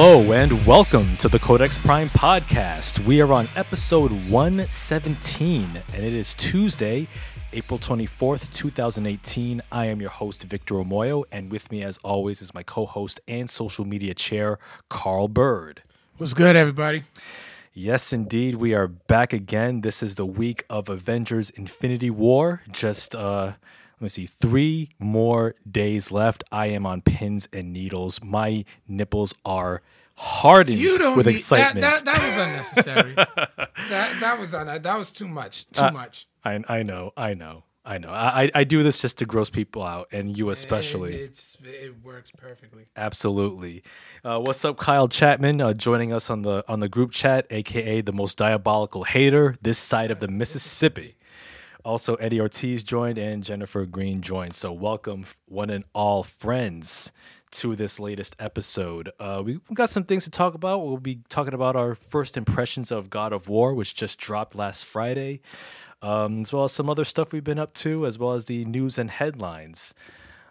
Hello and welcome to the Codex Prime podcast. We are on episode 117 and it is Tuesday, April 24th, 2018. I am your host, Victor Omoyo, and with me, as always, is my co host and social media chair, Carl Bird. What's good, everybody? Yes, indeed. We are back again. This is the week of Avengers Infinity War. Just, uh, let me see, three more days left. I am on pins and needles. My nipples are hardened You don't with need- excitement. That, that, that was unnecessary. that that was un- that was too much. Too Uh, much. I, I know, I know, I know. I, I- do this just to gross people out, and you especially. it's it works perfectly. Absolutely. Uh, what's up, Kyle Chapman? Uh, joining us on the on the group chat, aka the most diabolical hater this side of the Mississippi. Also, Eddie Ortiz joined and Jennifer Green joined. So, welcome, one and all friends, to this latest episode. Uh, we- got some things to talk about. We'll be talking about our first impressions of God of War, which just dropped last Friday, um, as well as some other stuff we've been up to, as well as the news and headlines.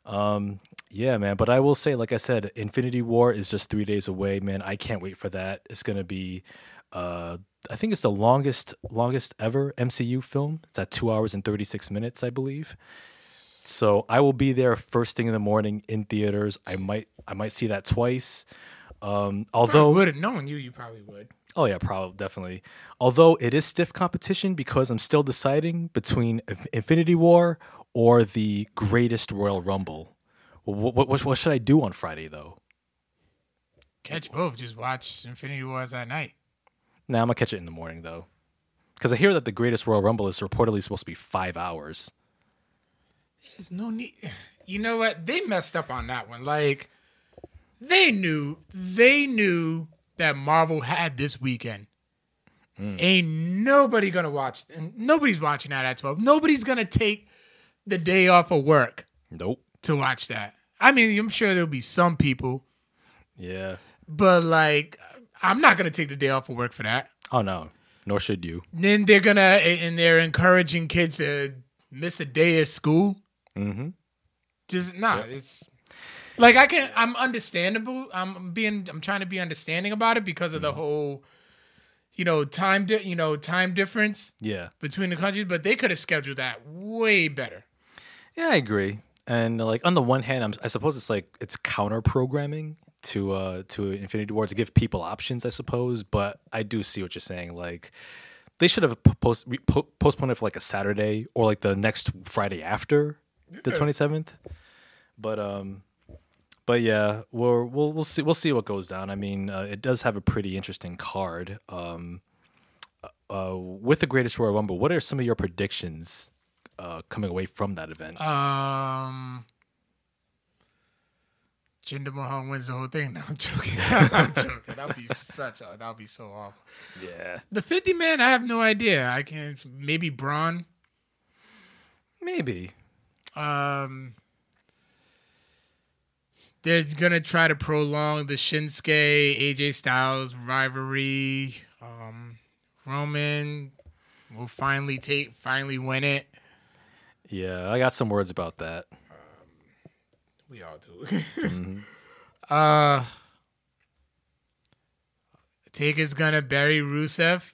Um, yeah, man. But I will say, like I said, Infinity War is just three days away, man. I can't wait for that. It's gonna be, uh, I think it's the longest, longest ever MCU film. It's at two hours and thirty six minutes, I believe. So I will be there first thing in the morning in theaters. I might, I might see that twice. Um, although, would have known you, you probably would. Oh yeah, probably definitely. Although it is stiff competition because I'm still deciding between Infinity War or the Greatest Royal Rumble. What, what, what, what should I do on Friday though? Catch both. Just watch Infinity Wars at night. Nah, I'm gonna catch it in the morning though, because I hear that the Greatest Royal Rumble is reportedly supposed to be five hours. There's no need. You know what? They messed up on that one. Like they knew they knew that Marvel had this weekend. Mm. Ain't nobody gonna watch, and nobody's watching that at twelve. Nobody's gonna take the day off of work Nope. to watch that. I mean, I'm sure there'll be some people, Yeah. but like, I'm not gonna take the day off of work for that. Oh no. Nor should you. Then they're gonna, and they're encouraging kids to miss a day of school. Mm-hmm. Just nah, it's like I can. I'm understandable. I'm being. I'm trying to be understanding about it because of the whole, you know, time. Di- you know, time difference Yeah. between the countries. But they could have scheduled that way better. Yeah, I agree. And like on the one hand, I'm, I suppose it's like it's counter programming to uh to Infinity War to give people options, I suppose. But I do see what you're saying. Like they should have post po- postponed it for like a Saturday or like the next Friday after the 27th. But um, but yeah, we'll we'll we'll see we'll see what goes down. I mean, uh, it does have a pretty interesting card. Um, uh, with the Greatest Royal Rumble, what are some of your predictions uh, coming away from that event? Um, Jinder Mahal wins the whole thing. No, I'm joking. I'm joking. That'd be such a. That'd be so awful. yeah. The 50 man, I have no idea. I can maybe Braun. Maybe. Um, they're gonna try to prolong the Shinsuke AJ Styles rivalry. Um, Roman will finally take, finally win it. Yeah, I got some words about that. We all do. Uh, Taker's gonna bury Rusev.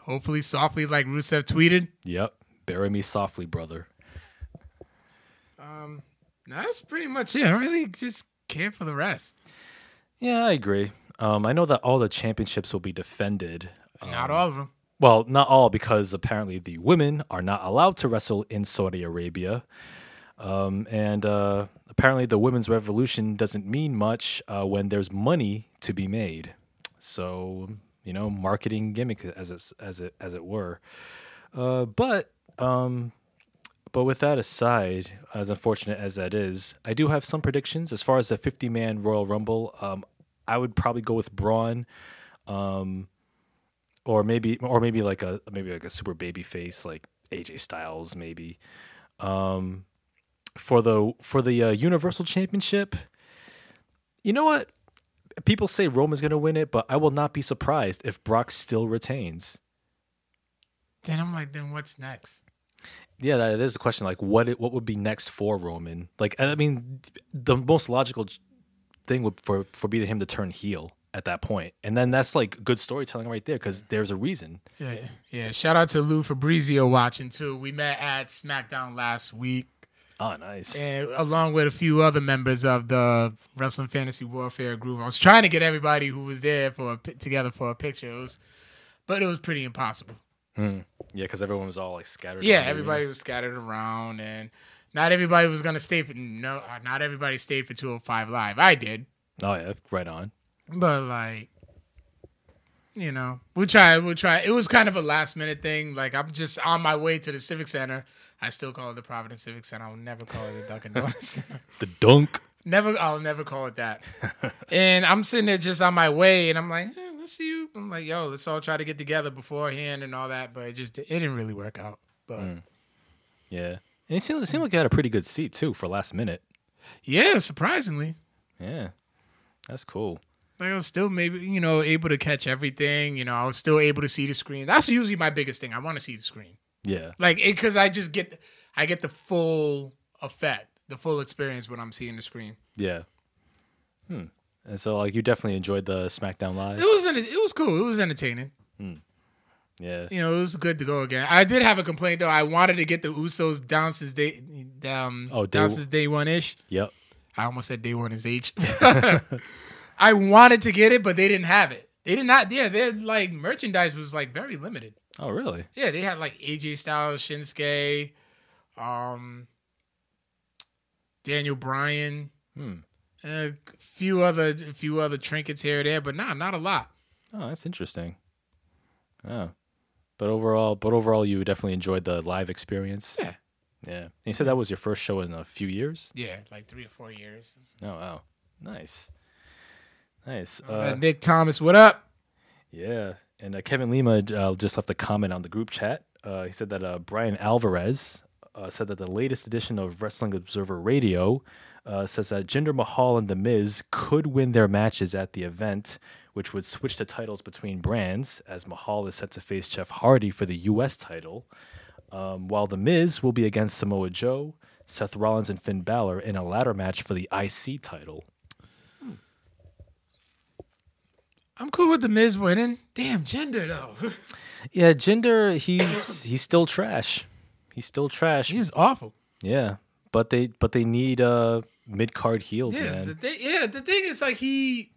Hopefully, softly, like Rusev tweeted. Yep. Bury me softly, brother. Um, that's pretty much it. I don't really just care for the rest. Yeah, I agree. Um, I know that all the championships will be defended. Not all of them. Well, not all, because apparently the women are not allowed to wrestle in Saudi Arabia. Um, and uh, apparently the women's revolution doesn't mean much uh, when there's money to be made. So, you know, marketing gimmick as it, as it, as it were. Uh, but um, but with that aside, as unfortunate as that is, I do have some predictions as far as the 50 man Royal Rumble. Um, I would probably go with Braun, um, or maybe or maybe like a maybe like a super baby face like AJ Styles maybe. Um, for the for the uh, Universal Championship, you know what? People say Roman's going to win it, but I will not be surprised if Brock still retains. Then I'm like, then what's next? Yeah, that is the question. Like, what it, what would be next for Roman? Like, I mean, the most logical thing would for for be to him to turn heel at that point, and then that's like good storytelling right there because there's a reason. Yeah, yeah. Shout out to Lou Fabrizio watching too. We met at SmackDown last week, Oh, nice. and along with a few other members of the Wrestling Fantasy Warfare group. I was trying to get everybody who was there for a, together for a picture. It was, but it was pretty impossible. Hmm. Yeah, because everyone was all like scattered. Yeah, everybody was scattered around, and not everybody was gonna stay for no. Not everybody stayed for 205 live. I did. Oh yeah, right on. but like, you know, we'll try. We'll try. It was kind of a last minute thing. Like I'm just on my way to the Civic Center. I still call it the Providence Civic Center. I'll never call it the Dunkin' Donuts. The dunk. never. I'll never call it that. and I'm sitting there just on my way, and I'm like, eh, let's see you. I'm like, yo, let's all try to get together beforehand and all that. But it just it didn't really work out. But Yeah, and it seems it seemed like you had a pretty good seat too for last minute. yeah, surprisingly. Yeah, that's cool. Like I was still maybe you know able to catch everything. You know, I was still able to see the screen. That's usually my biggest thing. I want to see the screen, Yeah, like because I just get I get the full effect, the full experience when I'm seeing the screen. yeah. Hmm. And so like you definitely enjoyed the SmackDown Live. It was it was cool. It was entertaining. Yeah. You know, it was good to go again. I did have a complaint though. I wanted to get the Usos down since day um Oh, day down since day one ish. Yep. I almost said day one is H. I wanted to get it, but they didn't have it. They did not. Yeah, their like merchandise was like very limited. Oh really? Yeah, they had like AJ Styles, Shinsuke, um, Daniel Bryan, Hmm. a few other a few other trinkets here and there, but nah, not a lot. Oh, that's interesting. Oh, but overall, but overall, you definitely enjoyed the live experience. Yeah. Yeah. And you said that was your first show in a few years. Yeah, like three or four years. Oh wow, nice, nice. Uh, Uh, Nick Thomas, what up? yeah. And uh, Kevin Lima uh, just left a comment on the group chat. Uh, he said that uh, Bryan Alvarez uh, said that the latest edition of Wrestling Observer Radio says that Jinder Mahal and The Miz could win their matches at the event, which would switch the titles between brands, as Mahal is set to face Jeff Hardy for the U.S. title, um, while The Miz will be against Samoa Joe, Seth Rollins, and Finn Balor in a ladder match for the IC title. I'm cool with the Miz winning. Damn, Jinder though. Yeah, Jinder. he's he's still trash. He's still trash. He's awful. Yeah, but they but they need uh mid card heels, Yeah, man. the thing, yeah. The thing is, like he,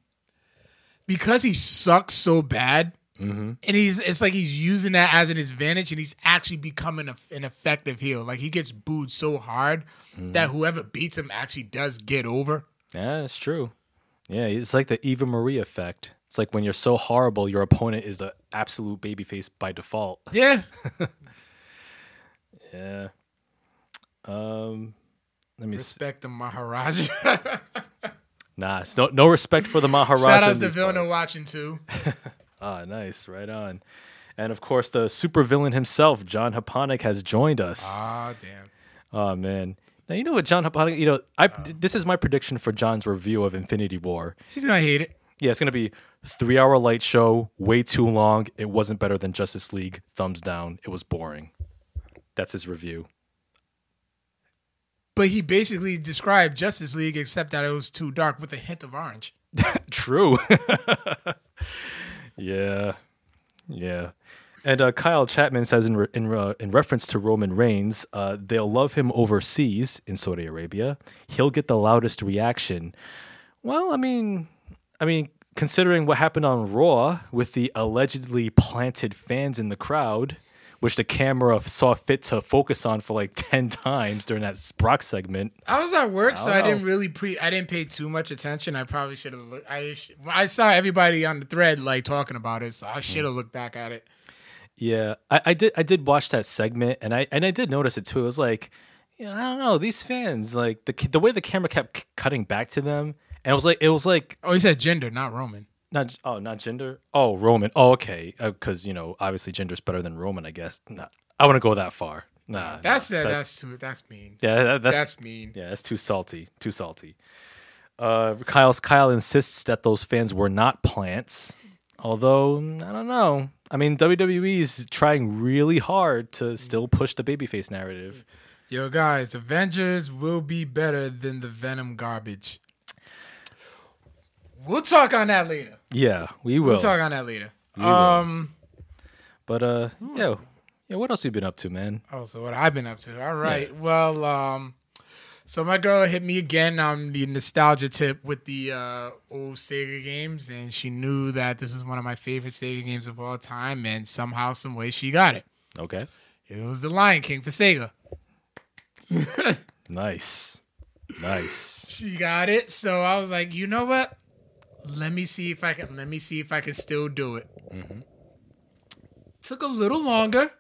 because he sucks so bad, Mm-hmm. and he's it's like he's using that as an advantage, and he's actually becoming a, an effective heel. Like he gets booed so hard Mm-hmm. that whoever beats him actually does get over. Yeah, it's true. Yeah, it's like the Eva Marie effect. It's like when you're so horrible, your opponent is the absolute babyface by default. Yeah, Yeah. Um, let me. s respect the Maharaja. Nah, it's no no respect for the Maharaja. Shout out to Vilna parts. watching too. Ah, nice, right on. And of course, the super villain himself, John Haponic, has joined us. Ah, damn. Oh man. Now you know what John Haponic. You know, I this is my prediction for John's review of Infinity War. He's gonna hate it. Yeah, it's gonna be three hour light show, way too long. It wasn't better than Justice League. Thumbs down. It was boring. That's his review. But he basically described Justice League, except that it was too dark with a hint of orange. True. yeah, yeah. And uh, Kyle Chapman says in re- in, uh, in reference to Roman Reigns, uh, they'll love him overseas in Saudi Arabia. He'll get the loudest reaction. Well, I mean, I mean, considering what happened on Raw with the allegedly planted fans in the crowd, which the camera saw fit to focus on for like ten times during that Brock segment. I was at work, so I I didn't really pre. I didn't pay too much attention. I probably should have. looked I sh- I saw everybody on the thread like talking about it, so I hmm. should have looked back at it. Yeah, I, I did. I did watch that segment, and I and I did notice it too. It was like, yeah, I don't know, these fans like the the way the camera kept c- cutting back to them, and it was like it was like Oh, he said Jinder, not Roman. not oh not Jinder. Oh Roman. Oh okay, because you know obviously Jinder's better than Roman. I guess. Nah, I wouldn't go that far. Nah, That's nah, uh, that's too. That's mean. yeah, that, that's That's mean. yeah, that's too salty. Too salty. Uh, Kyle's Kyle insists that those fans were not plants. Although I don't know. I mean, WWE is trying really hard to still push the babyface narrative. Yo, guys, Avengers will be better than the Venom garbage. We'll talk on that later. Yeah, we will. We'll talk on that later. will. Um. But uh, yeah, yeah. What else you been up to, man? Oh, so what I've been up to? All right. Well, um, so my girl hit me again on the nostalgia tip with the uh, old Sega games, and she knew that this is one of my favorite Sega games of all time, and somehow, some way, she got it. Okay, It was The Lion King for Sega. nice, nice. She got it, so I was like, you know what? Let me see if I can. Let me see if I can still do it. Took a little longer,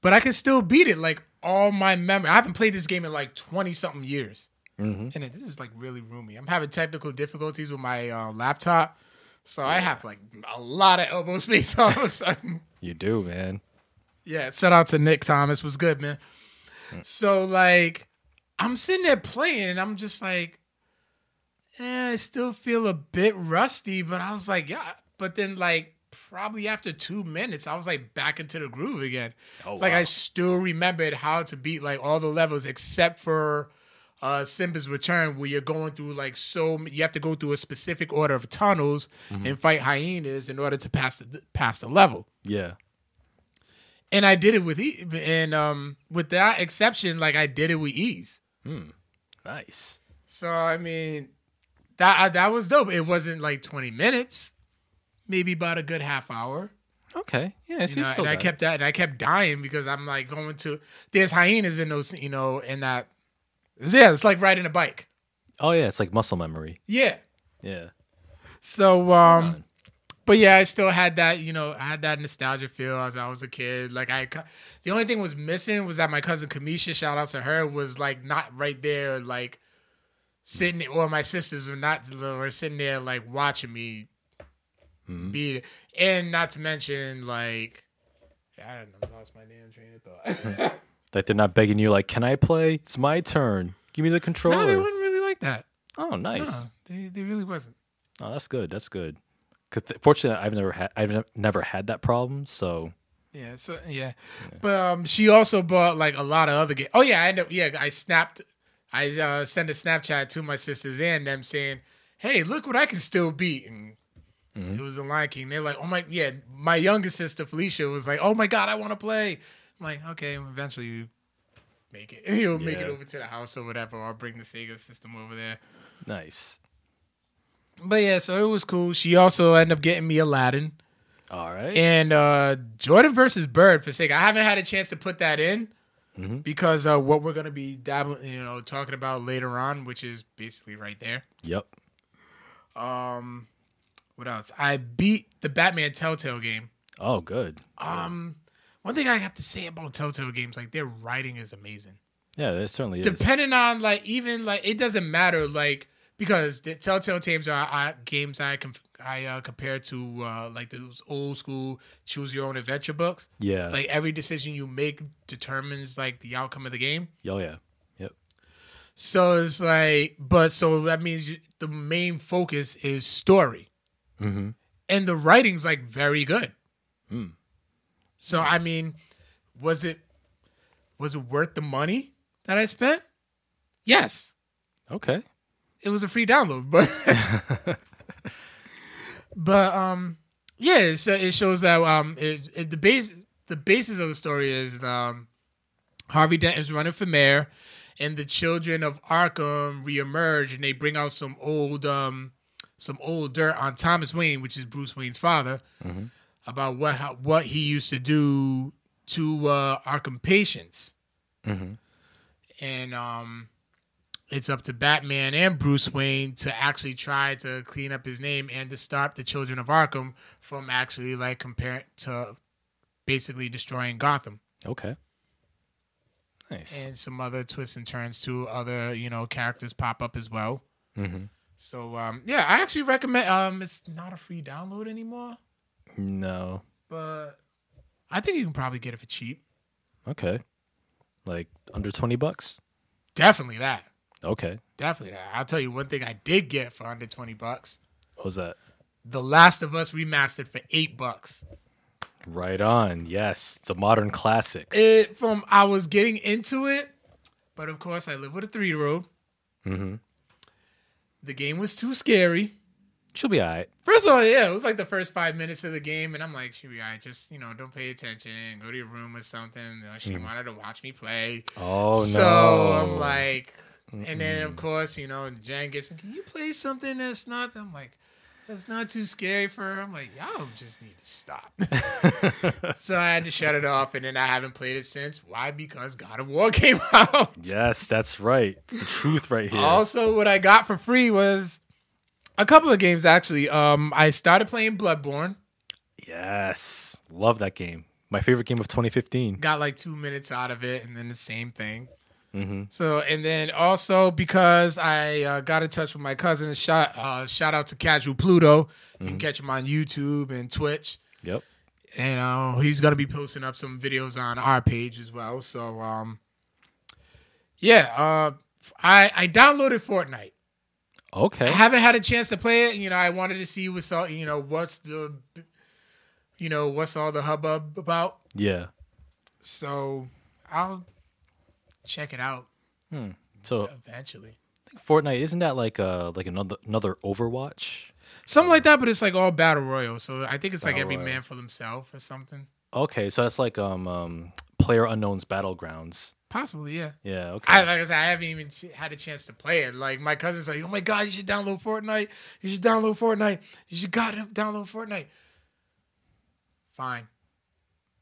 but I can still beat it. Like all my memory, I haven't played this game in like twenty something years, hmm and it, this is like really roomy. I'm having technical difficulties with my uh, laptop, so I have like a lot of elbow space all of a sudden. You do, man. Yeah, shout out to Nick Thomas. Was good, man. So like, I'm sitting there playing, and I'm just like, eh, I still feel a bit rusty. But I was like, yeah. But then like, probably after two minutes, I was like back into the groove again. Oh, like wow. I still remembered how to beat like all the levels except for uh Simba's Return, where you're going through like so you have to go through a specific order of tunnels and fight hyenas in order to pass the pass the level Yeah. and I did it with e- and um with that exception, like I did it with ease. Hmm. Nice. So I mean, that that was dope. It wasn't like twenty minutes, maybe about a good half hour. Okay. Yeah. So You know, and I it. kept that, and I kept dying because I'm like going to. There's hyenas in those, you know, in that. Yeah, it's like riding a bike. Oh yeah, it's like muscle memory. Yeah. Yeah. So um, but yeah, I still had that, you know, I had that nostalgia feel as I was a kid. Like I, the only thing was missing was that my cousin Kamisha, shout out to her, was like not right there, like sitting, or my sisters were not, were sitting there like watching me beat it, and not to mention like, I don't know, lost my damn train of thought. Like they're not begging you, like, "Can I play? It's my turn. Give me the controller." no, they wouldn't really like that. oh, No, nice. they, they really wasn't. Oh, that's good. That's good. Cause th- fortunately, I've never had I've ne- never had that problem. So Yeah, so yeah. But um she also bought like a lot of other games. Oh yeah, I end up yeah, I snapped I uh sent a Snapchat to my sisters and them saying, Hey, look what I can still beat and it was the Lion King. They're like, Oh my yeah, my youngest sister Felicia was like, Oh my god, I wanna play. I'm like, okay, eventually you make it. You'll make it over to the house or whatever, or I'll bring the Sega system over there. nice. But yeah, so it was cool. She also ended up getting me Aladdin. All right. and uh Jordan versus Bird for Sega. I haven't had a chance to put that in Mhm. because uh what we're gonna be dabbling, you know, talking about later on, which is basically right there. yep. Um, what else? I beat the Batman Telltale game. Oh, good. Um, one thing I have to say about Telltale games, like their writing is amazing. Yeah, it certainly is. Depending on like even like it doesn't matter like because the Telltale games are, are games I com- I uh, compare to uh, like those old school choose your own adventure books. yeah. like every decision you make determines like the outcome of the game. oh yeah. Yep. So it's like, but so that means you- the main focus is story, Mm-hmm. and the writing's like very good. Mm. So I mean, was it was it worth the money that I spent? Yes, Okay. It was a free download, but but um yeah, it's, it shows that um it, it, the base the basis of the story is um Harvey Dent is running for mayor, and the children of Arkham reemerge, and they bring out some old um some old dirt on Thomas Wayne, which is Bruce Wayne's father, about what how, what he used to do to uh, Arkham patients, Mm-hmm. and um it's up to Batman and Bruce Wayne to actually try to clean up his name and to stop the children of Arkham from actually like comparing to basically destroying Gotham Okay. Nice. and some other twists and turns to other you know characters pop up as well. mm-hmm. So um yeah, I actually recommend um it's not a free download anymore, No. but I think you can probably get it for cheap. Okay. Like under twenty bucks. Definitely that. Okay. Definitely that. I'll tell you one thing I did get for under 20 bucks. What was that? The Last of Us remastered for 8 bucks. Right on. Yes, it's a modern classic. It from I was getting into it, but of course I live with a 3-year-old. Mm-hmm. The game was too scary. She'll be all right. First of all, yeah, it was like the first five minutes of the game, and I'm like, she'll be all right. Just you know, don't pay attention. Go to your room or something. You know, she wanted to watch me play. Oh so no. I'm like, and then of course, you know, Jen gets, can you play something that's not? I'm like, that's not too scary for her. I'm like, y'all just need to stop. so I had to shut it off, and then I haven't played it since. Why? Because God of War came out. yes, that's right. It's the truth right here. Also, what I got for free was a couple of games actually. Um, I started playing Bloodborne. yes. Love that game. My favorite game of 2015. Got like two minutes out of it, and then the same thing. Hmm So, and then also because I uh, got in touch with my cousin, shout uh, shout out to Casual Pluto. You can catch him on YouTube and Twitch, Yep. and uh, he's gonna be posting up some videos on our page as well. So, um, yeah, uh, I I downloaded Fortnite. Okay. I haven't had a chance to play it. You know, I wanted to see what's all you know what's the you know what's all the hubbub about. Yeah. So I'll check it out So eventually. Fortnite isn't that like uh like another another Overwatch? Something like that, but it's like all battle royal. So I think it's like every man for themselves or something. Okay, so that's like um um Player Unknown's Battlegrounds. Possibly, yeah. Yeah. Okay. I like I said, I haven't even ch- had a chance to play it. Like my cousin's like, "Oh my god, you should download Fortnite. You should download Fortnite. You should got download Fortnite." Fine.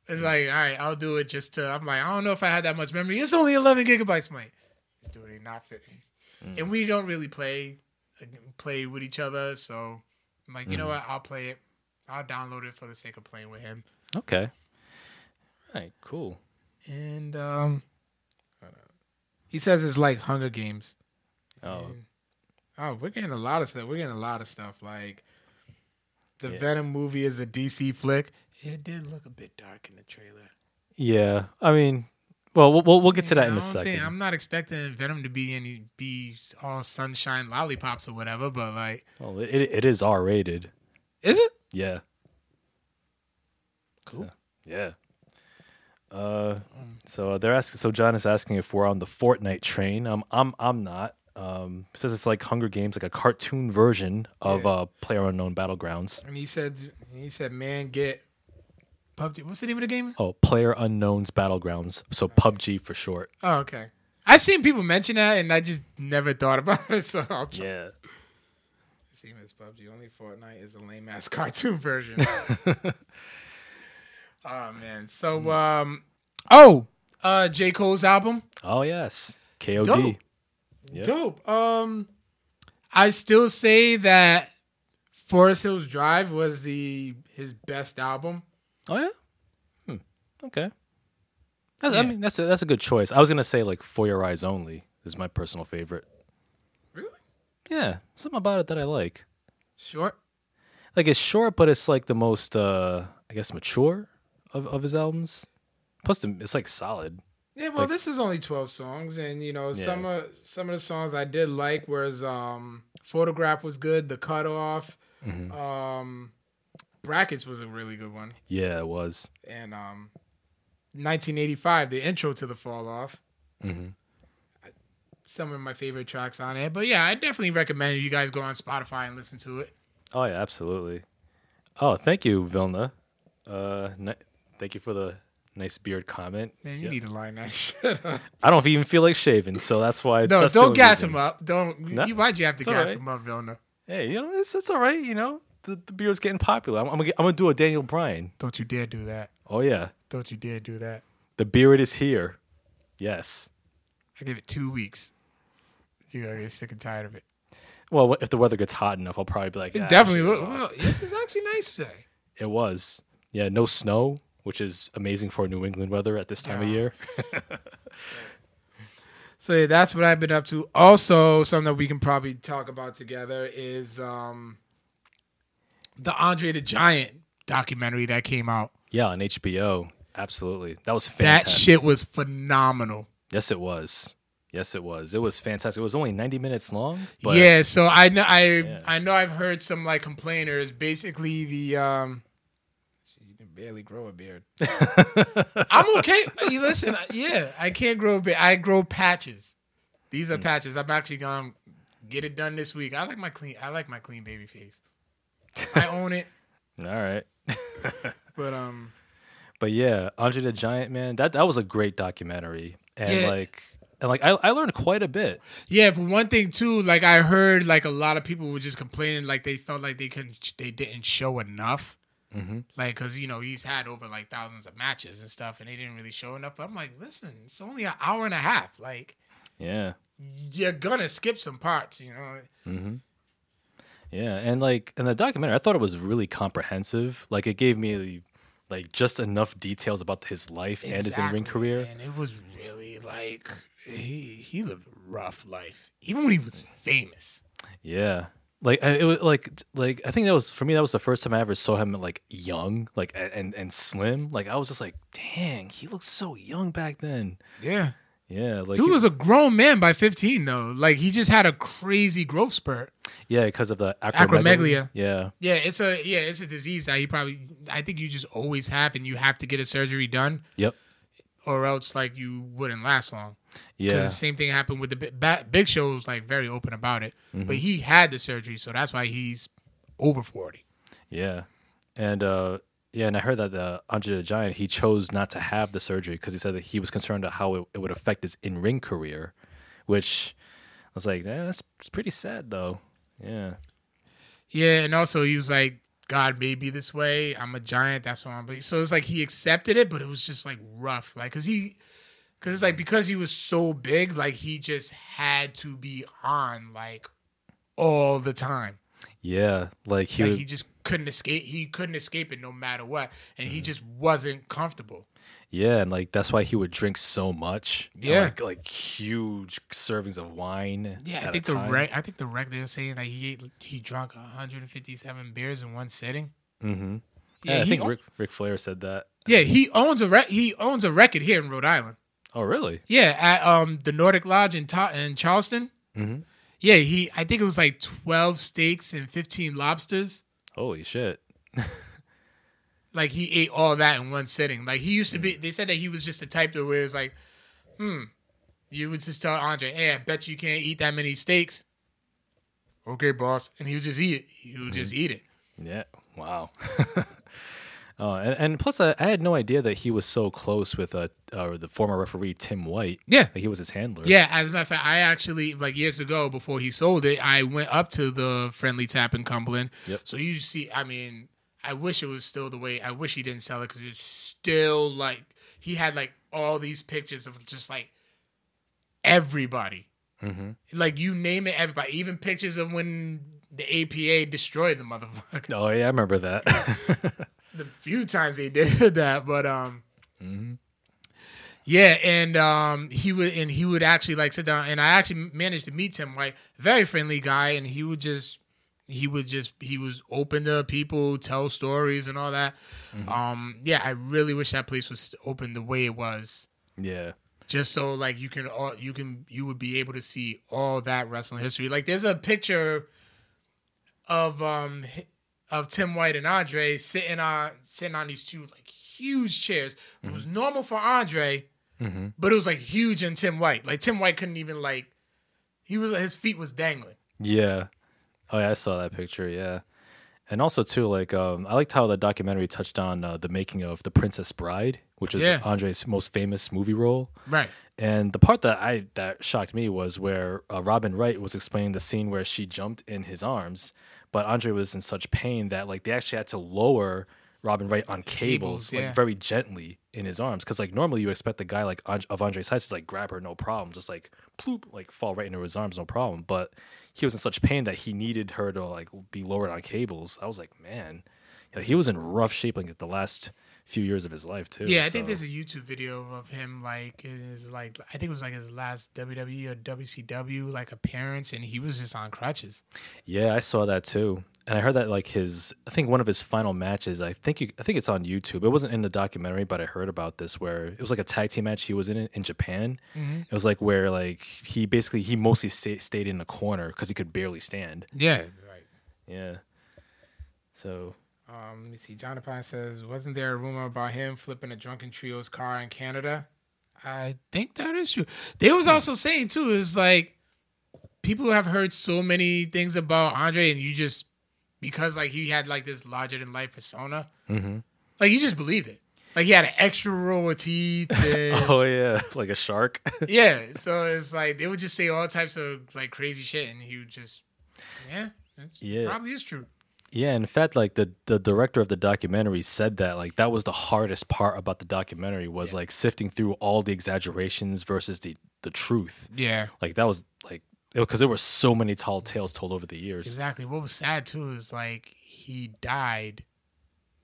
It's like, all right, I'll do it just to. I'm like, I don't know if I had that much memory. It's only 11 gigabytes, mate. It's doing it not fit. Mm. And we don't really play uh, play with each other, so I'm like, you know mm. what? I'll play it. I'll download it for the sake of playing with him. okay. All right. Cool. And um, he says it's like Hunger Games. Oh. And- oh, we're getting a lot of stuff. We're getting a lot of stuff. Like the Yeah. Venom movie is a DC flick. It did look a bit dark in the trailer. Yeah. I mean, well, we'll we'll, we'll get to that in a second. think- I'm not expecting Venom to be any be all sunshine lollipops or whatever, but like, Well, it, it it is R rated. is it? Yeah. Cool. So, yeah. Uh, so they're asking. So John is asking if we're on the Fortnite train. Um, I'm I'm not. Um, says it's like Hunger Games, like a cartoon version of Yeah. uh Player Unknown Battlegrounds. And he said, he said, man, get PUBG. What's the name of the game? Oh, Player Unknown's Battlegrounds. So PUBG for short. Oh, okay. I've seen people mention that, and I just never thought about it. So I'll try. Yeah. Same as PUBG. Only Fortnite is a lame ass cartoon version. oh man. So um oh uh J. Cole's album. Oh yes. KOD. Dope. Yep. Dope. Um I still say that Forest Hills Drive was the his best album. Oh yeah. Hmm. Okay. That's, I mean, that's a, that's a good choice. I was gonna say like For Your Eyes Only is my personal favorite. Really? Yeah, something about it that I like. Short. Like it's short, but it's like the most, uh I guess, mature of, of his albums. Plus, the, it's like solid. Yeah, well, Like- this is only twelve songs, and you know some of some of the songs I did like Whereas, um, "Photograph" was good, "The Cutoff," Mm-hmm. um, "Brackets" was a really good one, Yeah, it was. and um, 1985, the intro to the Fall Off. hmm Some of my favorite tracks on it, but yeah, I definitely recommend you guys go on Spotify and listen to it. Oh yeah, absolutely. Oh, thank you, Vilna. Uh, ni- thank you for the nice beard comment. Man, you Yeah. need to line that shit up. I don't even feel like shaving, so that's why. No, that's don't gas reason. him up. Don't. No, you, why'd you have to gas alright. him up, Vilna? Hey, you know it's, it's all right. You know the, the beard's getting popular. I'm, I'm gonna I'm gonna do a Daniel Bryan. Don't you dare do that. Oh yeah, Don't you dare do that. the beard is here. Yes. I give it two weeks. You're gonna get sick and tired of it. Well, if the weather gets hot enough, I'll probably be like, It "Ah, definitely will. Well, it was actually nice today. It was. Yeah, no snow, which is amazing for New England weather at this time of year. So yeah, that's what I've been up to. Also, something that we can probably talk about together is um, the Andre the Giant documentary that came out. Yeah, on HBO. Absolutely. That was That shit was phenomenal. Yes, it was. Yes, it was. It was fantastic. It was only 90 minutes long. But yeah, so I know I Yeah. I know I've heard some like complainers. Basically, the um, you can barely grow a beard. I'm okay. Hey, Listen, yeah, I can't grow a beard. I grow patches. These are patches. I'm actually gonna get it done this week. I like my clean. I like my clean baby face. I own it. All right. But um, But yeah, Andre the Giant, man, that that was a great documentary, and Yeah. like, and like, I I learned quite a bit. yeah. For one thing too, like I heard, like a lot of people were just complaining, like they felt like they couldn't, they didn't show enough. Mm-hmm. Like, cause you know he's had over like thousands of matches and stuff, and they didn't really show enough. But I'm like, listen, it's only an hour and a half. Like, Yeah, you're gonna skip some parts, you know. mm-hmm. Yeah, and like, in the documentary, I thought it was really comprehensive. Like, it gave me like just enough details about his life and his in ring career. And it was really like he he lived a rough life, even when he was famous. Yeah. Like it was like like I think that was for me that was the first time I ever saw him like young like and and slim like I was just like dang he looked so young back then Yeah, yeah like dude he- was a grown man by 15 though. Like he just had a crazy growth spurt. yeah because of the acromegaly. Acromegaly. yeah Yeah, it's a yeah, it's a disease that he probably I think you just always have, and you have to get a surgery done, yep or else like you wouldn't last long. yeah the same thing happened with the Bi- Big Show was like very open about it, Mm-hmm. but he had the surgery, so that's why he's over 40. yeah and uh yeah and I heard that the Andre the Giant he chose not to have the surgery because he said that he was concerned about how it, it would affect his in ring career which I was like that's pretty sad though yeah Yeah, and also he was like, God made me this way. I'm a giant. That's what I'm. But so it's like he accepted it, but it was just like rough, like because he, because it's like because he was so big, like he just had to be on like all the time. Yeah like he Like was he just couldn't escape. He couldn't escape it no matter what, and he just wasn't comfortable. Yeah, and like that's why he would drink so much. Yeah. like, like huge servings of wine. Yeah, I think the rec. I think the rec they were saying that he ate, he drank 157 beers in one sitting. Mm-hmm. Yeah, Yeah, I think Rick, Ric Flair said that. Yeah, he owns a rec- he owns a record here in Rhode Island. Oh, really? Yeah, at um the Nordic Lodge in Ta- in Charlestown. Mm-hmm. Yeah, he I think it was like twelve steaks and fifteen lobsters. Holy shit! Like he ate all that in one sitting. Like he used to be. They said that he was just the type to where it's like, hmm, you would just tell Andre, "Hey, I bet you can't eat that many steaks." Okay, boss, and he would just eat it. He would just eat it. Yeah. Wow. oh, and, and plus, I, I had no idea that he was so close with uh, uh the former referee Tim White. Yeah. Like he was his handler. Yeah, as a matter of fact, I actually like years ago before he sold it, I went up to the friendly tap in Cumberland. Yep. So you see, I mean, I wish it was still the way. I wish he didn't sell it because it's still like he had like all these pictures of just like everybody, Mm-hmm. like you name it, everybody, even pictures of when the APA destroyed the motherfucker. Oh yeah, I remember that. the few times they did that, but um. Mhm. Yeah, and um, he would and he would actually like sit down, and I actually managed to meet him. Like very friendly guy, and he would just he would just he was open to people, tell stories and all that. Um, yeah, I really wish that place was open the way it was, yeah. just so like you can all you can you would be able to see all that wrestling history. Like there's a picture of um of Tim White and Andre sitting on sitting on these two like huge chairs. It was normal for Andre, Mm-hmm. but it was like huge in Tim White. Like Tim White couldn't even like he was his feet was dangling. Yeah. Oh yeah, I saw that picture. Yeah, and also too, like um, I liked how the documentary touched on uh, the making of The Princess Bride, which was Yeah. Andre's most famous movie role. Right. And the part that I that shocked me was where uh, Robin Wright was explaining the scene where she jumped in his arms, but Andre was in such pain that like they actually had to lower Robin Wright on cables, Cables, yeah. like very gently in his arms, because like normally you expect the guy like of Andre's size to like grab her no problem, just like ploop, like fall right into his arms no problem. But he was in such pain that he needed her to like be lowered on cables. I was like, man, he was in rough shape like at the last few years of his life too. Yeah, I think there's a YouTube video of him like it is like I think it was like his last WWE or WCW like appearance, and he was just on crutches. Yeah, I saw that too, and I heard that like his, I think one of his final matches. I think you, I think it's on YouTube. It wasn't in the documentary, but I heard about this where it was like a tag team match he was in in Japan. Mm-hmm. It was like where like he basically he mostly stay, stayed in the corner because he could barely stand. Yeah, right. Yeah. So Um, let me see. Jonathan says, wasn't there a rumor about him flipping a drunken trio's car in Canada? I think that is true. They was also saying too is like people have heard so many things about Andre, and you just because like he had like this larger than life persona. Mm-hmm. Like you just believed it. Like he had an extra row of teeth. And, Oh yeah, like a shark. yeah, so it's like they would just say all types of like crazy shit, and he would just, yeah, Yeah. probably is true. Yeah, in fact, like the the director of the documentary said that like that was the hardest part about the documentary was like sifting through all the exaggerations versus the the truth. Yeah, Like that was like because there were so many tall tales told over the years. exactly. What was sad too is like he died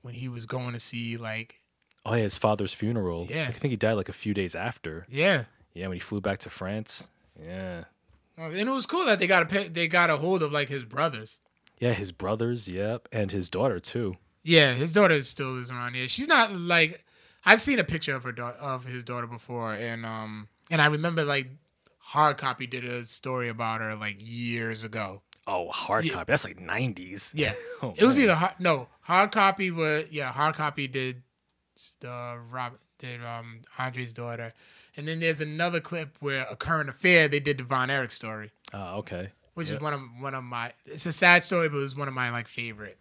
when he was going to see like, Oh yeah, his father's funeral. Yeah. I think he died like a few days after. yeah. Yeah, when he flew back to France. Yeah, uh, And it was cool that they got a they got a hold of like his brothers. Yeah, his brothers. Yep, and his daughter too. Yeah, his daughter still is around here. She's not like I've seen a picture of her daughter of his daughter before, and um and I remember like hard copy did a story about her like years ago. Oh, hard Yeah. copy. That's like nineties. Yeah, Oh, it was man. either hard, no hard copy was yeah hard copy did the Rob did um Andre's daughter, and then there's another clip where a current affair they did the Von Erich story, Oh, okay. Which is one of one of my it's a sad story, but it was one of my like favorite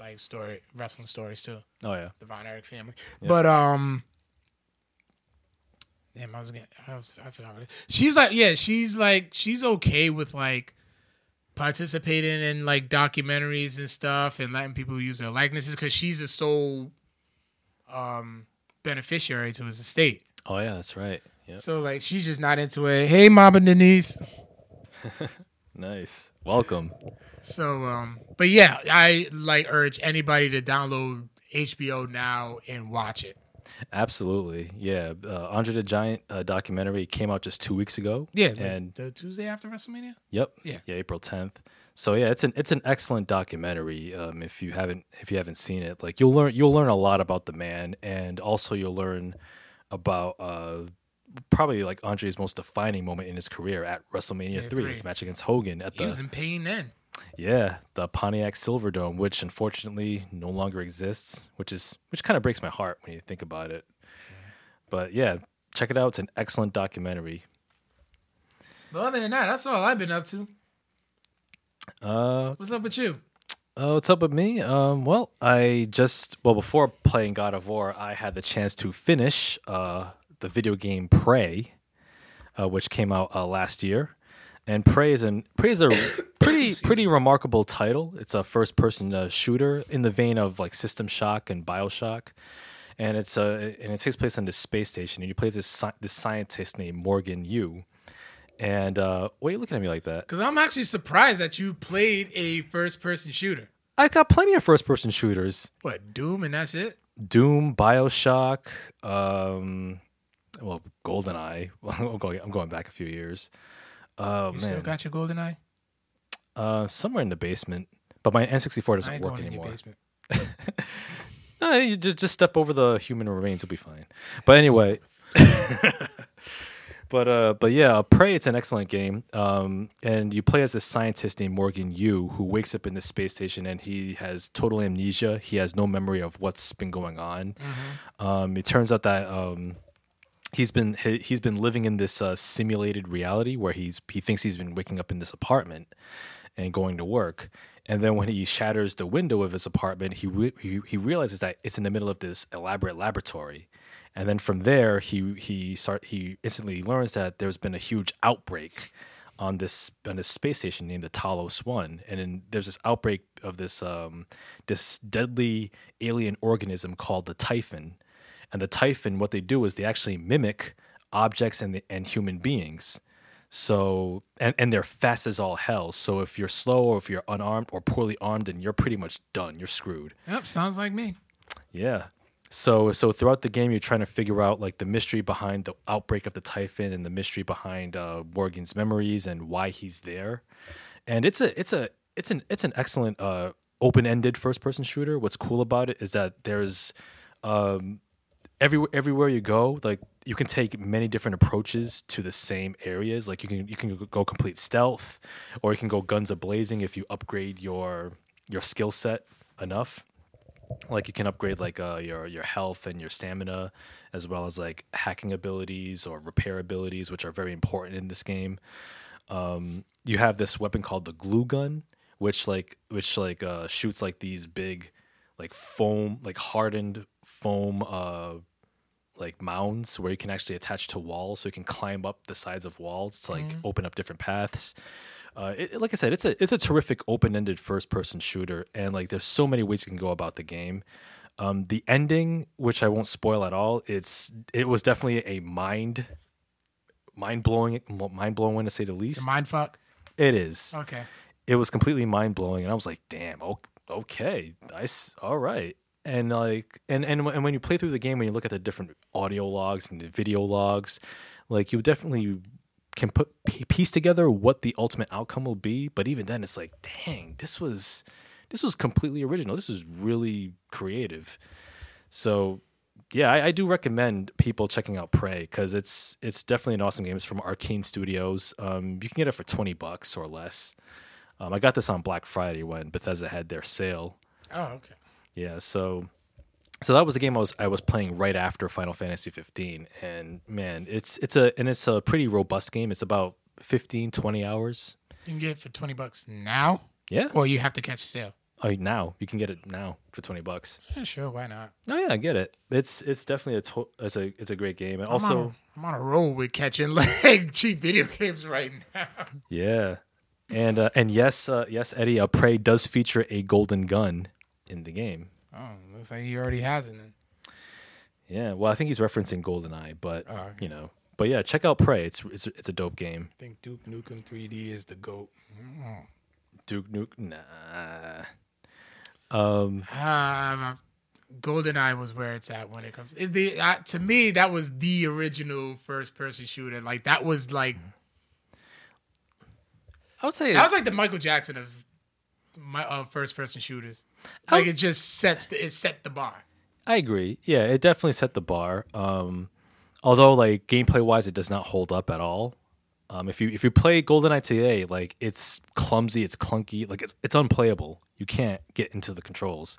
like story wrestling stories too. Oh yeah. the Von Erich family. But um, damn, I was getting, I was, I forgot. What it, she's like, yeah, she's like, she's okay with like participating in like documentaries and stuff and letting people use their likenesses because she's the sole um beneficiary to his estate. Oh yeah, that's right. Yeah. So like, she's just not into it. Hey, Mama Denise. Nice. Welcome. So um, but yeah, I like urge anybody to download HBO now and watch it. Absolutely. Yeah. Uh, Andre the Giant uh, documentary came out just two weeks ago. Yeah, And the Tuesday after WrestleMania. yep. Yeah. Yeah. April 10th. So yeah, it's an it's an excellent documentary. Um, if you haven't if you haven't seen it, like you'll learn you'll learn a lot about the man, and also you'll learn about uh, probably like Andre's most defining moment in his career at WrestleMania Yeah, three, three. his match against Hogan at He was the in pain then. yeah the Pontiac Silverdome, which unfortunately no longer exists, which is which kind of breaks my heart when you think about it. But yeah, check it out. It's an excellent documentary. But other than that, that's all I've been up to. Uh, What's up with you? uh, what's up with me? Um, well, I just well before playing God of War, I had the chance to finish uh the video game Prey, uh, which came out uh, last year. And Prey is an Prey is a pretty pretty remarkable title. It's a first person uh, shooter in the vein of like System Shock and Bioshock. And it's uh, and it takes place on this space station, and you play this this scientist named Morgan Yu. And uh, why are you looking at me like that? Because I'm actually surprised that you played a first person shooter. I got plenty of first person shooters. What, Doom and that's it? Doom, Bioshock, um, well, GoldenEye. I'm going, I'm going back a few years. Oh You still got your golden eye? uh, somewhere in the basement. But my N64 doesn't work going in your anymore. basement. No, you just just step over the human remains, you'll be fine. But anyway, but uh, but yeah, Prey. It's an excellent game. Um, and you play as this scientist named Morgan Yu who wakes up in the space station and he has total amnesia. He has no memory of what's been going on. Um, it turns out that um, he's been he, he's been living in this uh, simulated reality where he's he thinks he's been waking up in this apartment and going to work. And then when he shatters the window of his apartment, he re- he, he realizes that it's in the middle of this elaborate laboratory. And then from there, he he start he instantly learns that there's been a huge outbreak on this on this space station named the Talos One, and then there's this outbreak of this um, this deadly alien organism called the Typhon. And the Typhon, what they do is they actually mimic objects and and human beings. So and and they're fast as all hell. So if you're slow or if you're unarmed or poorly armed, then you're pretty much done. You're screwed. Yep, sounds like me. Yeah. So so throughout the game, you're trying to figure out like the mystery behind the outbreak of the Typhon and the mystery behind uh, Morgan's memories and why he's there. And it's a it's a it's an it's an excellent uh, open-ended first-person shooter. What's cool about it is that there's um, everywhere everywhere you go, like you can take many different approaches to the same areas. Like you can you can go complete stealth, or you can go guns a blazing if you upgrade your your skill set enough like you can upgrade like uh, your your health and your stamina as well as like hacking abilities or repair abilities which are very important in this game um, you have this weapon called the glue gun which like which like uh, shoots like these big like foam like hardened foam uh like mounds where you can actually attach to walls so you can climb up the sides of walls to like open up different paths uh, it, like I said, it's a it's a terrific open-ended first-person shooter, and like there's so many ways you can go about the game. Um, the ending, which I won't spoil at all, it's it was definitely a mind mind blowing mind blowing to say the least. Mind fuck. It is. Okay. It was completely mind blowing, and I was like, "Damn, okay, nice, all right." And like, and and when- and when you play through the game, when you look at the different audio logs and the video logs, like you definitely can put piece together what the ultimate outcome will be. But even then, it's like, dang, this was this was completely original. This was really creative. So yeah, I, I do recommend people checking out Prey because it's it's definitely an awesome game. It's from Arkane Studios. Um, you can get it for twenty bucks or less. Um, I got this on Black Friday when Bethesda had their sale. Oh, okay. Yeah, so so that was the game I was I was playing right after Final Fantasy 15 and man, it's it's a and it's a pretty robust game. It's about 15 20 hours. You can get it for twenty bucks now, Yeah. or you have to catch a sale. Oh, now you can get it now for 20 bucks. Yeah, sure. Why not? Oh yeah, I get it. It's it's definitely a to- it's a it's a great game. And I'm also, on, I'm on a roll with catching like cheap video games right now. Yeah, and uh, and yes, uh, yes, Eddie, uh, Prey does feature a golden gun in the game. Oh, looks like he already has it. Then. Yeah, well, I think he's referencing GoldenEye, but Oh, okay. you know, but yeah, check out Prey. It's it's it's a dope game. I think Duke Nukem 3D is the goat. Duke Nuke, nah. Um, Um, GoldenEye was where it's at when it comes. It, the, uh, to me, that was the original first-person shooter. Like that was like I would say that was like the Michael Jackson of my uh, first-person shooters. Like was- it just sets the, it set the bar. I agree. Yeah, it definitely set the bar. Um, although like gameplay wise, it does not hold up at all. Um, if you if you play GoldenEye today, like it's clumsy, it's clunky, like it's it's unplayable. You can't get into the controls.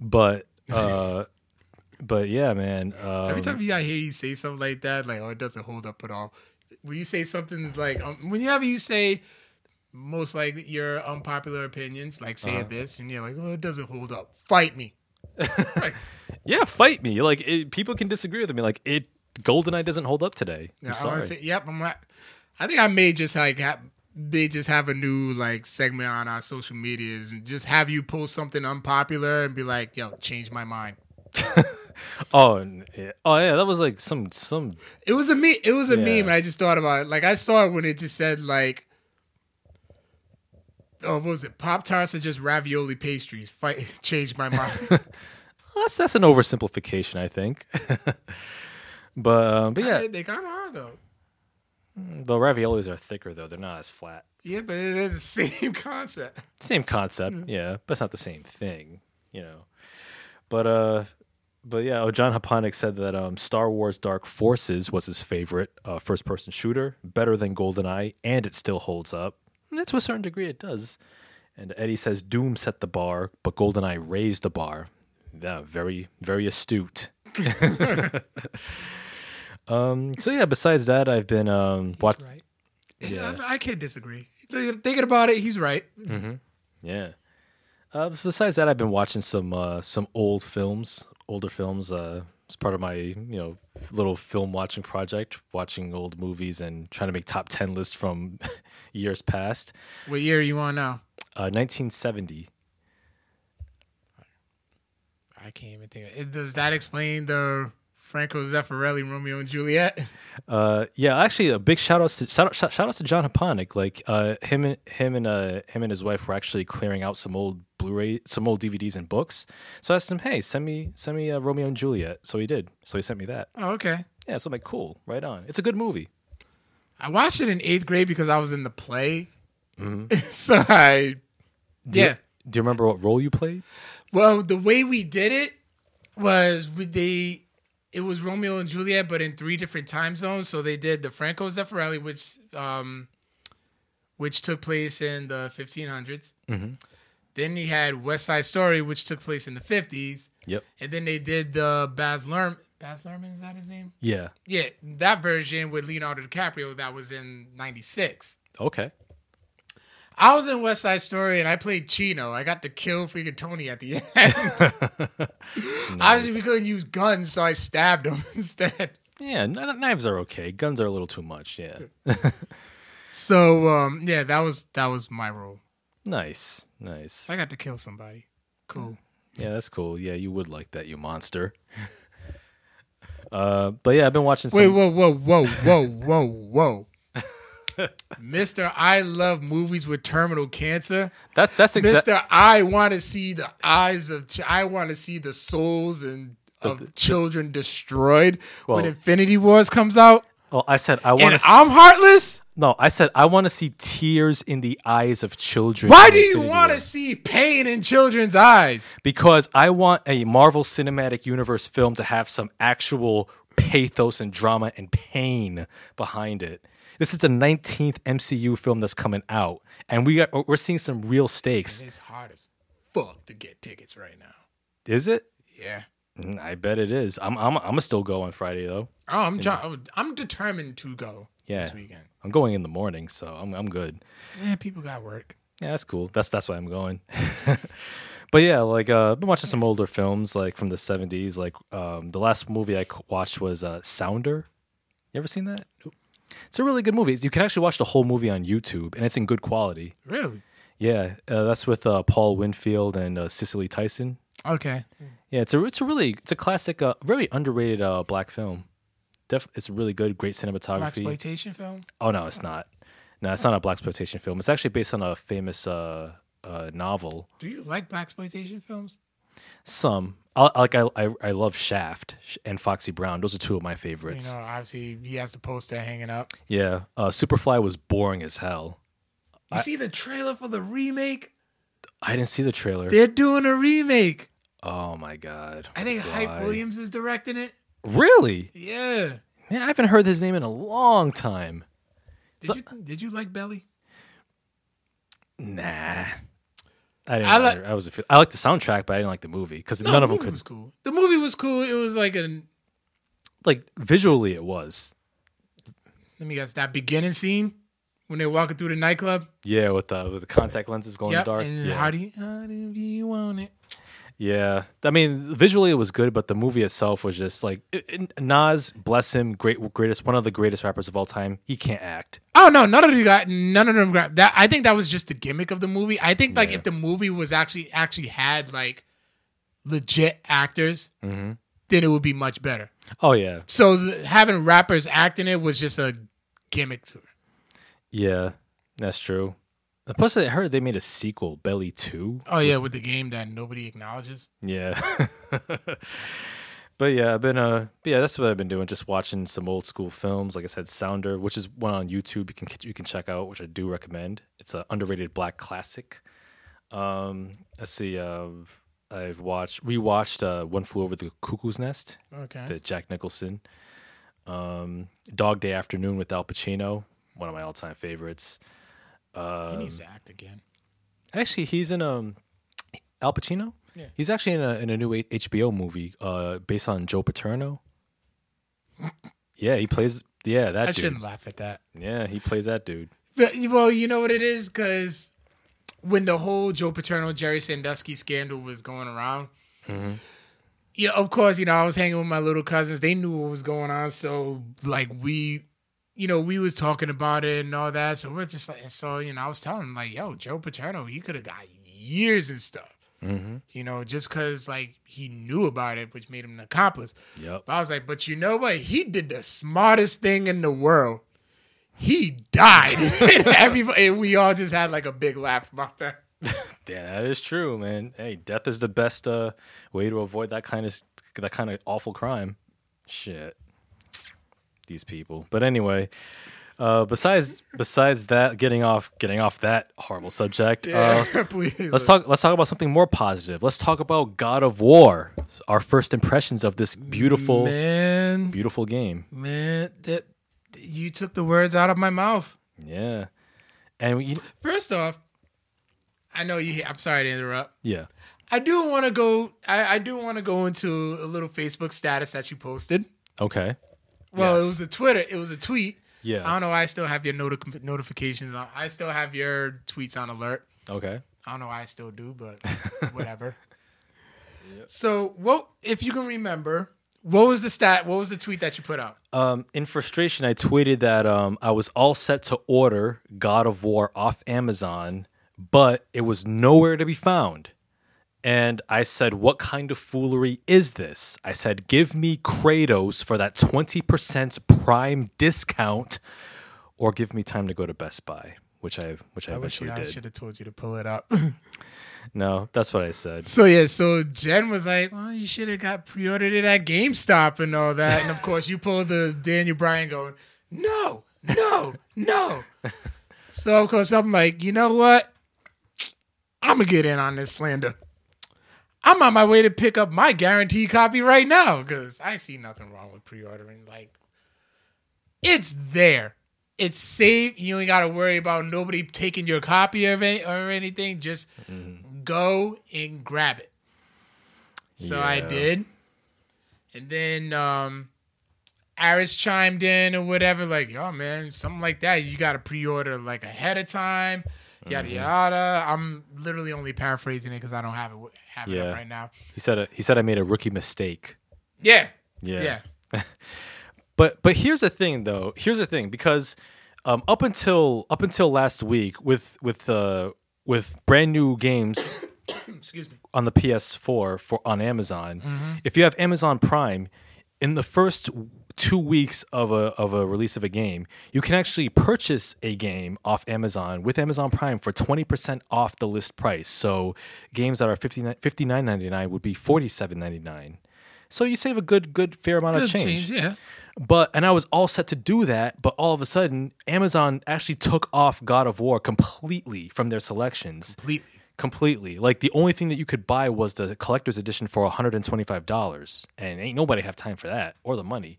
But uh, but yeah, man. Um, Every time you I hear you say something like that, like oh, it doesn't hold up at all. When you say something like um, whenever you say most likely your unpopular opinions, like saying Uh-huh. this, and you're like, oh, it doesn't hold up. Fight me. Yeah, fight me. Like it, people can disagree with me. Like it, GoldenEye doesn't hold up today. I'm I sorry. say, yep. I'm. Not, I think I may just like have, may just have a new like segment on our social medias and just have you post something unpopular and be like, "Yo, change my mind." oh, yeah. oh yeah, that was like some some. It was a me. It was a Yeah. meme. I just thought about it. Like I saw it when it just said like, "Oh, what was it? Pop tarts are just ravioli pastries." Fight, change my mind. That's that's an oversimplification, I think. but um, but yeah, they, kind of are though. but raviolis are thicker though. They're not as flat. Yeah, but it is the same concept. Same concept, yeah, but it's not the same thing, you know. But uh, but yeah, oh, John Haponic said that um, Star Wars Dark Forces was his favorite uh, first-person shooter, better than GoldenEye, and it still holds up. And to a certain degree, it does. And Eddie says Doom set the bar, but GoldenEye raised the bar. Yeah, very very astute. um. So yeah. Besides that, I've been um watch. Right. Yeah. I, can't disagree. Thinking about it, he's right. Yeah. Uh, besides that, I've been watching some uh, some old films, older films. Uh, as part of my you know little film watching project, watching old movies and trying to make top ten lists from years past. What year are you on now? Uh, 1970. I can't even think. Of it. Does that explain the Franco Zeffirelli Romeo and Juliet? Uh, yeah, actually, a big shout out to shout out, shout, shout out to John Haponic. Like uh, him and him and uh, him and his wife were actually clearing out some old Blu-ray, some old DVDs and books. So I asked him, "Hey, send me send me uh, Romeo and Juliet." So he did. So he sent me that. Oh, okay. Yeah, so I'm like, cool, right on. It's a good movie. I watched it in eighth grade because I was in the play. Mm-hmm. so I, Do you- yeah. do you remember what role you played? Well, the way we did it was we they it was Romeo and Juliet, but in three different time zones. So they did the Franco Zeffirelli, which um, which took place in the 1500s. Mhm. Then he had West Side Story, which took place in the 50s, Yep. and then they did the Baz Luhrmann. Baz Luhrmann is that his name? Yeah. Yeah, that version with Leonardo DiCaprio that was in '96. Okay. I was in West Side Story and I played Chino. I got to kill freaking Tony at the end. Obviously, we couldn't use guns, so I stabbed him instead. Yeah, kn- knives are okay. Guns are a little too much. Yeah. So um, yeah, that was that was my role. Nice, nice. I got to kill somebody. Cool. Yeah, that's cool. Yeah, you would like that, you monster. uh, but yeah, I've been watching. Some, Wait, whoa, whoa, whoa, whoa, whoa, whoa. Mister, I love movies with terminal cancer. that, that's exactly. Mister, I want to see the eyes of. Ch- I want to see the souls and of the- children destroyed when Infinity Wars comes out. Oh, I said I want And to. I'm heartless. No, I said I want to see tears in the eyes of children. Why do you want to see pain in children's eyes? Because I want a Marvel Cinematic Universe film to have some actual pathos and drama and pain behind it. This is the 19th MCU film that's coming out, and we got, we're seeing some real stakes. It's hard as fuck to get tickets right now. Is it? Yeah. Mm, I bet it is. I'm I'm I'm still go on Friday though. Oh, I'm trying. I'm determined to go Yeah. this weekend. I'm going in the morning, so I'm I'm good. Yeah, people got work. Yeah, that's cool. That's that's why I'm going. but yeah, like uh, I've been watching some older films like from the '70s. Like um, the last movie I watched was uh, Sounder. You ever seen that? It's a really good movie. You can actually watch the whole movie on YouTube, and it's in good quality. Really? Yeah, uh, that's with uh, Paul Winfield and uh, Cicely Tyson. Okay. Yeah, it's a it's a really it's a classic, uh, very underrated uh, black film. Def- it's really good, great cinematography. Black exploitation film. Oh no, it's not. No, it's not a black exploitation film. It's actually based on a famous uh, uh, novel. Do you like black exploitation films? Some I, like I, I I love Shaft and Foxy Brown. Those are two of my favorites. You know, obviously he has the poster hanging up. Yeah, uh, Superfly was boring as hell. You see the trailer for the remake? I didn't see the trailer. They're doing a remake. Oh my god! I think Hype Williams is directing it. Really? Yeah. Man, I haven't heard his name in a long time. Did you did you like Belly? Nah. I didn't. I like- I was. A, fe- I liked the soundtrack, but I didn't like the movie because No, none the of them could. was cool. The movie was cool. It was like an Like visually, it was. let me guess that beginning scene when they're walking through the nightclub. Yeah, with the with the contact lenses going Yep. dark. And yeah. how do you how do you want it? Yeah, I mean, visually it was good, but the movie itself was just like it, it- Nas, bless him, great, greatest, one of the greatest rappers of all time. He can't act. Oh no, none of them got none of them got that. I think that was just the gimmick of the movie. I think like Yeah. if the movie was actually actually had like legit actors, Mm-hmm. then it would be much better. Oh yeah, So the, having rappers acting it was just a gimmick to it. Yeah, that's true. Plus, I heard they made a sequel, Belly Two. Oh yeah, with the game that nobody acknowledges. Yeah, but yeah, I've been uh, yeah, that's what I've been doing. Just watching some old school films. Like I said, Sounder, which is one on YouTube you can you can check out, which I do recommend. It's an underrated black classic. Um, let's see. Uh, I've watched rewatched uh, One Flew Over the Cuckoo's Nest. Okay. the Jack Nicholson. Um, Dog Day Afternoon with Al Pacino, one of my all-time favorites. Uh he Um, needs to act again. actually, he's in um Al Pacino. Yeah. He's actually in a in a new HBO movie uh, based on Joe Paterno. yeah, he plays. Yeah, that I dude. shouldn't laugh at that. Yeah, he plays that dude. But, well, you know what it is because when the whole Joe Paterno Jerry Sandusky scandal was going around, yeah, of course, you know I was hanging with my little cousins. They knew what was going on, so like we, you know, we was talking about it and all that. So we're just like, so you know, I was telling them like, yo, Joe Paterno, he could have got years and stuff. Mm-hmm. You know, just because like he knew about it, which made him an accomplice. Yep. But I was like, but you know what? He did the smartest thing in the world. He died. and everybody and we all just had like a big laugh about that. Yeah, that is true, man. Hey, death is the best uh, way to avoid that kind of that kind of awful crime. Shit, these people. But anyway, uh, besides besides that, getting off getting off that horrible subject. Uh, Please. let's talk. Let's talk about something more positive. Let's talk about God of War. Our first impressions of this beautiful, man, beautiful game. man, that you took the words out of my mouth. Yeah, and you, First off, I know you. I'm sorry to interrupt. yeah, I do want to go. I, I do want to go into a little Facebook status that you posted. okay. Well, Yes. it was a Twitter. It was a tweet Yeah. I don't know. why I still have your noti- notifications on. I still have your tweets on alert. Okay. I don't know why I still do, but whatever. So, what if you can remember? What was the stat? What was the tweet that you put out? Um, in frustration, I tweeted that um, I was all set to order God of War off Amazon, but it was nowhere to be found. And I said, What kind of foolery is this? I said, Give me Kratos for that 20% prime discount, or give me time to go to Best Buy, which I which I, I wish eventually I did. should have told you to pull it up. No, that's what I said. so yeah, so Jen was like, "Well, you should have got pre-ordered it at GameStop and all that." And of course, you pulled the Daniel Bryan going, "No, no, no." so of course, I'm like, you know what? I'm gonna get in on this slander. I'm on my way to pick up my guaranteed copy right now because I see nothing wrong with pre-ordering. Like, it's there. It's safe. You ain't got to worry about nobody taking your copy of it or anything. Just go and grab it. So I did. And then um Aris chimed in or whatever, like, yo, man, something like that. You got to pre order like ahead of time, yada, yada. I'm literally only paraphrasing it because I don't have it, have it Yeah. up right now. He said he said I made a rookie mistake. Yeah. Yeah. Yeah. But but here's the thing though. Here's the thing because um, up until up until last week with with uh, with brand new games Excuse me. on the PS4 for on Amazon, Mm-hmm. if you have Amazon Prime, in the first two weeks of a of a release of a game, you can actually purchase a game off Amazon with Amazon Prime for twenty percent off the list price. So games that are 59 $59.99 would be forty seven ninety nine. So you save a good good fair amount of Does change. yeah. But and I was all set to do that, but all of a sudden Amazon actually took off God of War completely from their selections. Completely. Completely. Like the only thing that you could buy was the collector's edition for $125. And ain't nobody have time for that or the money.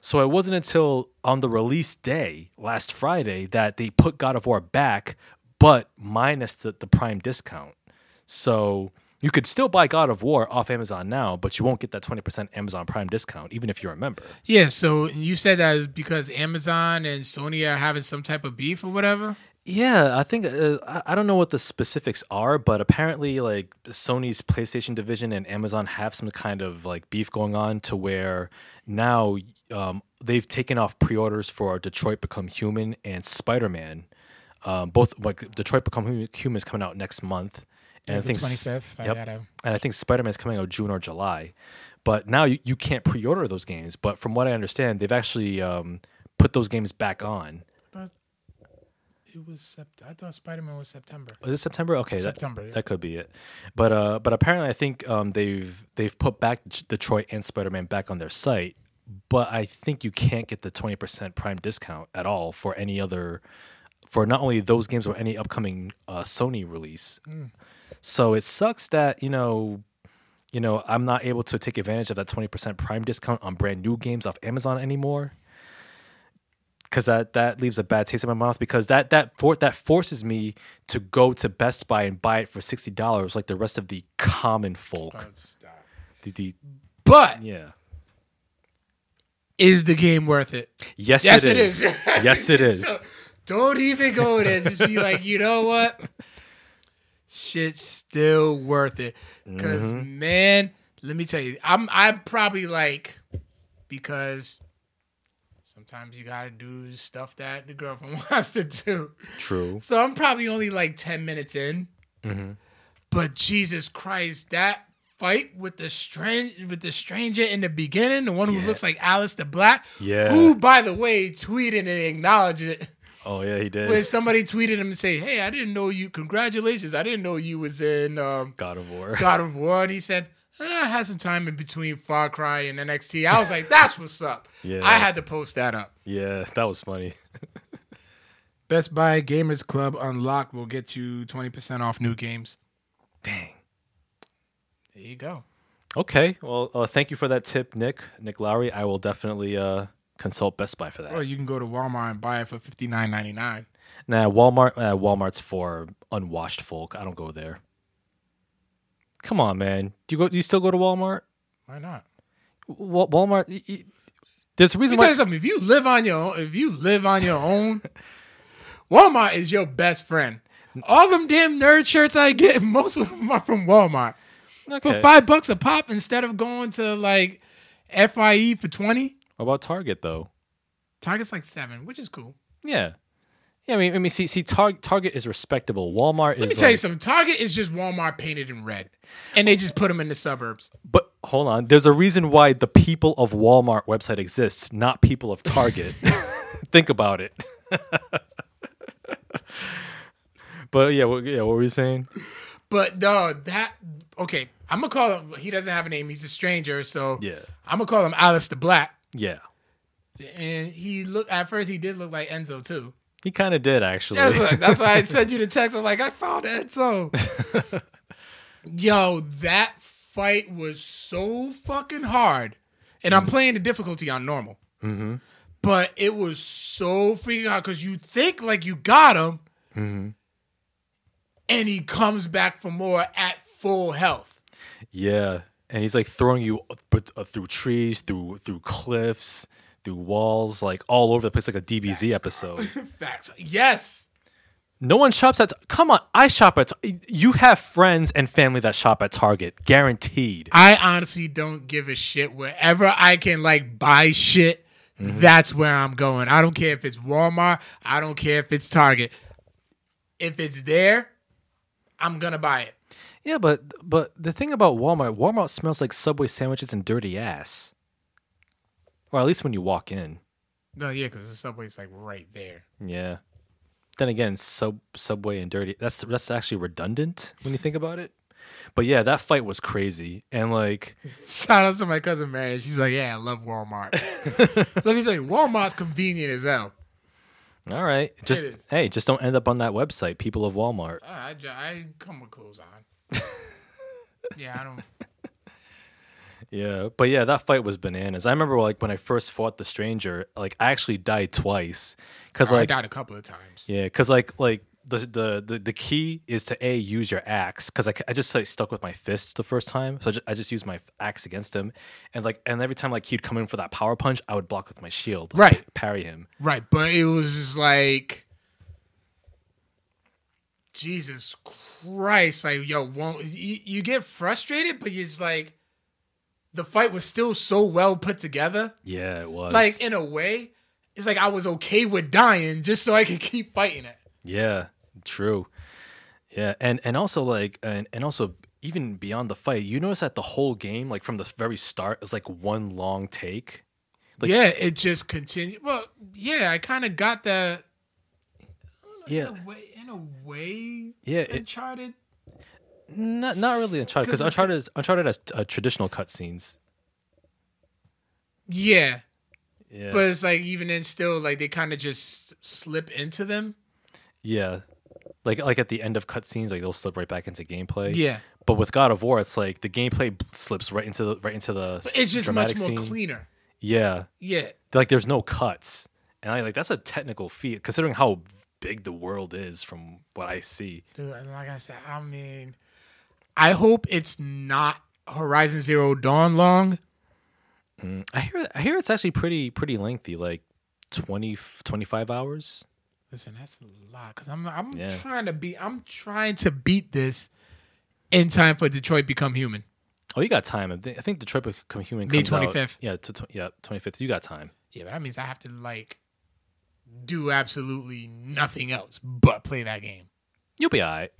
So it wasn't until on the release day last Friday that they put God of War back, but minus the, the prime discount. So you could still buy God of War off Amazon now, but you won't get that 20% Amazon Prime discount, even if you're a member. Yeah, so you said that is because Amazon and Sony are having some type of beef or whatever? Yeah, I think uh, I I don't know what the specifics are, but apparently, like Sony's PlayStation division and Amazon have some kind of like beef going on to where now um, they've taken off pre-orders for Detroit Become Human and Spider Man. Um, both like Detroit Become Hu- Human is coming out next month, and I think s- 25th. I Yep. gotta- and I think Spider Man is coming out June or July. But now you, you can't pre-order those games. But from what I understand, they've actually um, put those games back on. It was sept- I thought Spider Man was September. Was it September? Okay, that- September, yeah. That, could be it. But uh, but apparently, I think um, they've they've put back Detroit and Spider Man back on their site. But I think you can't get the twenty percent Prime discount at all for any other for not only those games or any upcoming uh, Sony release. So it sucks that you know. You know, I'm not able to take advantage of that 20% prime discount on brand new games off Amazon anymore because that that leaves a bad taste in my mouth because that that for, that forces me to go to Best Buy and buy it for sixty dollars like the rest of the common folk. The, the But yeah. is the game worth it? Yes, Yes, it it is. is. yes, it is. So, don't even go there. Just be like, you know what? Shit's still worth it. because Mm-hmm. man, let me tell you, I'm I'm probably like because sometimes you gotta do stuff that the girlfriend wants to do. True. So I'm probably only like ten minutes in. Mm-hmm. But Jesus Christ, that fight with the strange with the stranger in the beginning, the one who Yeah. looks like Aleister Black, Yeah. who by the way tweeted and acknowledged it. Oh yeah, he did. When somebody tweeted him and say, "Hey, I didn't know you. Congratulations! I didn't know you was in um, God of War. God of War." And he said, "I had some time in between Far Cry and NXT." I was like, "That's what's up." Yeah. I had to post that up. Yeah, that was funny. Best Buy Gamers Club Unlocked will get you twenty percent off new games. Dang. There you go. Okay. Well, uh, thank you for that tip, Nick. Nick Lowry. I will definitely uh, consult Best Buy for that. Or you can go to Walmart and buy it for fifty nine ninety nine. Nah, Walmart. Uh, Walmart's for unwashed folk. I don't go there. Come on, man. Do you go? Do you still go to Walmart? Why not? Wa- Walmart. y- y- There's a Let reason me tell why. you something. If you live on your own, if you live on your own, Walmart is your best friend. All them damn nerd shirts I get, most of them are from Walmart. For Okay. five bucks a pop instead of going to like FYE for twenty. What about Target though? Target's like seven, which is cool. Yeah. Yeah, I mean, I mean, see, see, Tar- Target is respectable. Walmart is. Let me tell you something. Target is just Walmart painted in red, and they just put them in the suburbs. But hold on, there's a reason why the people of Walmart website exists, not people of Target. Think about it. but yeah, what, yeah, what were you saying? But no, that okay. I'm gonna call him. He doesn't have a name. He's a stranger, so Yeah, I'm gonna call him Aleister Black. yeah, And he looked at first. He did look like Enzo too. He kind of did actually. Yeah, look, that's why I sent you the text. I'm like, I found Enzo. Yo, that fight was so fucking hard, and I'm playing the difficulty on normal. mm-hmm. But it was so freaking hard because you think like you got him, Mm-hmm. and he comes back for more at full health. Yeah, and he's like throwing you but, uh, through trees, through through cliffs, through walls, like all over the place, like a DBZ episode. Facts. Yes. No one shops at. Come on, I shop at. You have friends and family that shop at Target, guaranteed. I honestly don't give a shit. Wherever I can like buy shit, mm-hmm. that's where I'm going. I don't care if it's Walmart. I don't care if it's Target. If it's there, I'm gonna buy it. Yeah, but but the thing about Walmart, Walmart smells like Subway sandwiches and dirty ass. Or at least when you walk in. No, yeah, because the subway's like right there. Yeah. Then again, sub Subway and dirty. That's that's actually redundant when you think about it. But yeah, that fight was crazy, and like, Shout out to my cousin Mary. She's like, "Yeah, I love Walmart." Let me say, Walmart's convenient as hell. all right, just hey, just don't end up on that website, people of Walmart. Uh, I, I come with clothes on. yeah, I don't. Yeah, but yeah, that fight was bananas. I remember like when I first fought the stranger, like I actually died twice because Oh, I died a couple of times. Yeah, because like like the, the the the key is to a use your axe because I, I just like stuck with my fists the first time, so I just, I just used my axe against him, and like and every time like he'd come in for that power punch, I would block with my shield, like, Right. Parry him. Right, but it was like Jesus Christ, like yo, won't you, you get frustrated, but it's like the fight was still so well put together. Yeah, it was Like in a way, it's like I was okay with dying just so I could keep fighting it. yeah, true. Yeah, and and also like and and also even beyond the fight, you notice that the whole game, like from the very start, is like one long take. Like- yeah, it just continued. Well, yeah, I kind of got that. Yeah, In a way, in a way yeah. It, Uncharted. Not not really Uncharted because Uncharted is Uncharted has uh, traditional cutscenes. Yeah, Yeah, but it's like even then, still like they kind of just slip into them. Yeah. Like like at the end of cutscenes, like they'll slip right back into gameplay. Yeah, But with God of War, it's like the gameplay slips right into the right into the. but it's just much more scene. cleaner. Yeah, Yeah, like there's no cuts, and I like that's a technical feat considering how big the world is from what I see. dude. And like I said, I mean, I hope it's not Horizon Zero Dawn long. Mm, I hear I hear it's actually pretty pretty lengthy, like 20, 25 hours. Listen, that's a lot because I'm I'm Yeah. trying to be I'm trying to beat this in time for Detroit Become Human. Oh, you got time. I think, Detroit Become Human May comes out- 25th. Yeah, to, tw- yeah, twenty fifth. You got time. Yeah, but that means I have to like do absolutely nothing else but play that game. You'll be alright.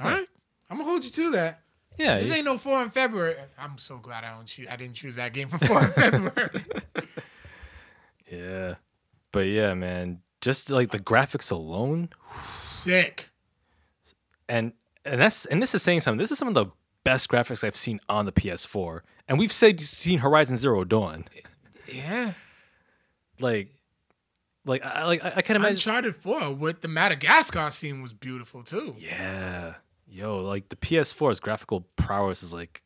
All right, I'm gonna hold you to that. Yeah, This ain't no four in February. I'm so glad I don't choose. I didn't choose that game for four in February. yeah. But yeah, man, just like the graphics alone, Sick. and and that's and this is saying something. This is some of the best graphics I've seen on the PS4, and we've said seen Horizon Zero Dawn. Yeah. Like, like I like I, can imagine. Uncharted 4 with the Madagascar scene was beautiful too. Yeah, yo, like the PS4's graphical prowess is like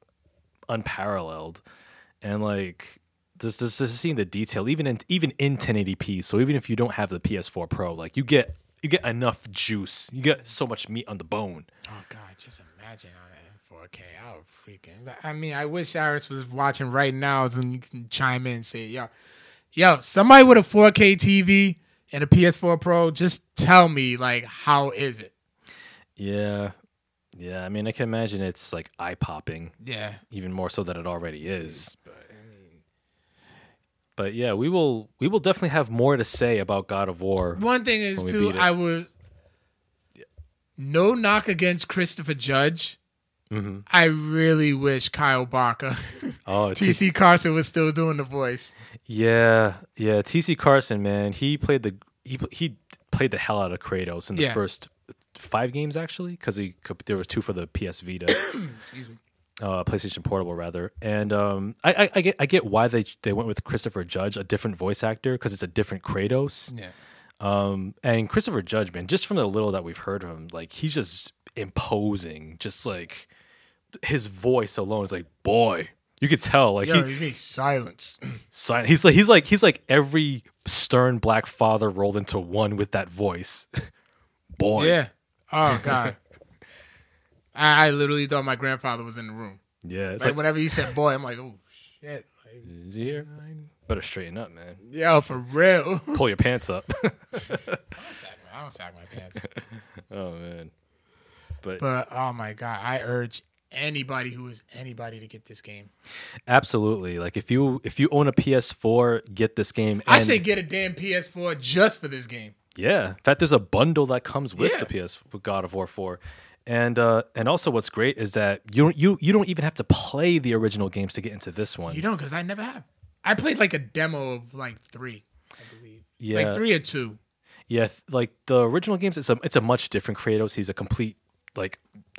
unparalleled, and like this this just seeing the detail even in even in 1080p. So even if you don't have the PS4 Pro, like you get you get enough juice. You get so much meat on the bone. Oh God, just imagine on that 4K. I would freaking. I mean, I wish Iris was watching right now, and can chime in and say, "Yo, Yo, somebody with a 4K TV and a PS4 Pro, just tell me like how is it? Yeah. Yeah. I mean, I can imagine it's like eye popping, Yeah. even more so than it already is. But I mean, but yeah, we will we will definitely have more to say about God of War. One thing is too. I was no knock against Christopher Judge. Mhm. I really wish Kyle Barker, Oh, T- TC Carson was still doing the voice. yeah, yeah. TC Carson, man, he played the he he played the hell out of Kratos in the Yeah. first five games actually, because he could, there was two for the PS Vita. Excuse me. uh, PlayStation Portable rather, and um, I, I, I get I get why they they went with Christopher Judge, a different voice actor, because it's a different Kratos. Yeah. Um, and Christopher Judge, man, just from the little that we've heard of him, like he's just imposing, just like his voice alone is like, boy, you could tell, like Yo, he silence. si- he's like he's like he's like every stern black father rolled into one with that voice. boy, yeah. Oh God. I, I literally thought my grandfather was in the room. yeah. It's Like, like, whenever he said "boy," I'm like, "Oh shit!" Like, is he here? Better straighten up, man. yo, for real. Pull your pants up. I don't sag my, I don't sag my pants. oh man, but But oh my god, I urge anybody who is anybody to get this game. Absolutely. Like if you if you own a PS4, get this game. I say get a damn PS4 just for this game. Yeah. In fact, there's a bundle that comes with Yeah. the PS with God of War 4. And uh and also what's great is that you don't you you don't even have to play the original games to get into this one. You don't, because I never have. I played like a demo of like three, I believe. Yeah. Like three or two. Yeah, like the original games, it's a it's a much different Kratos. He's a complete like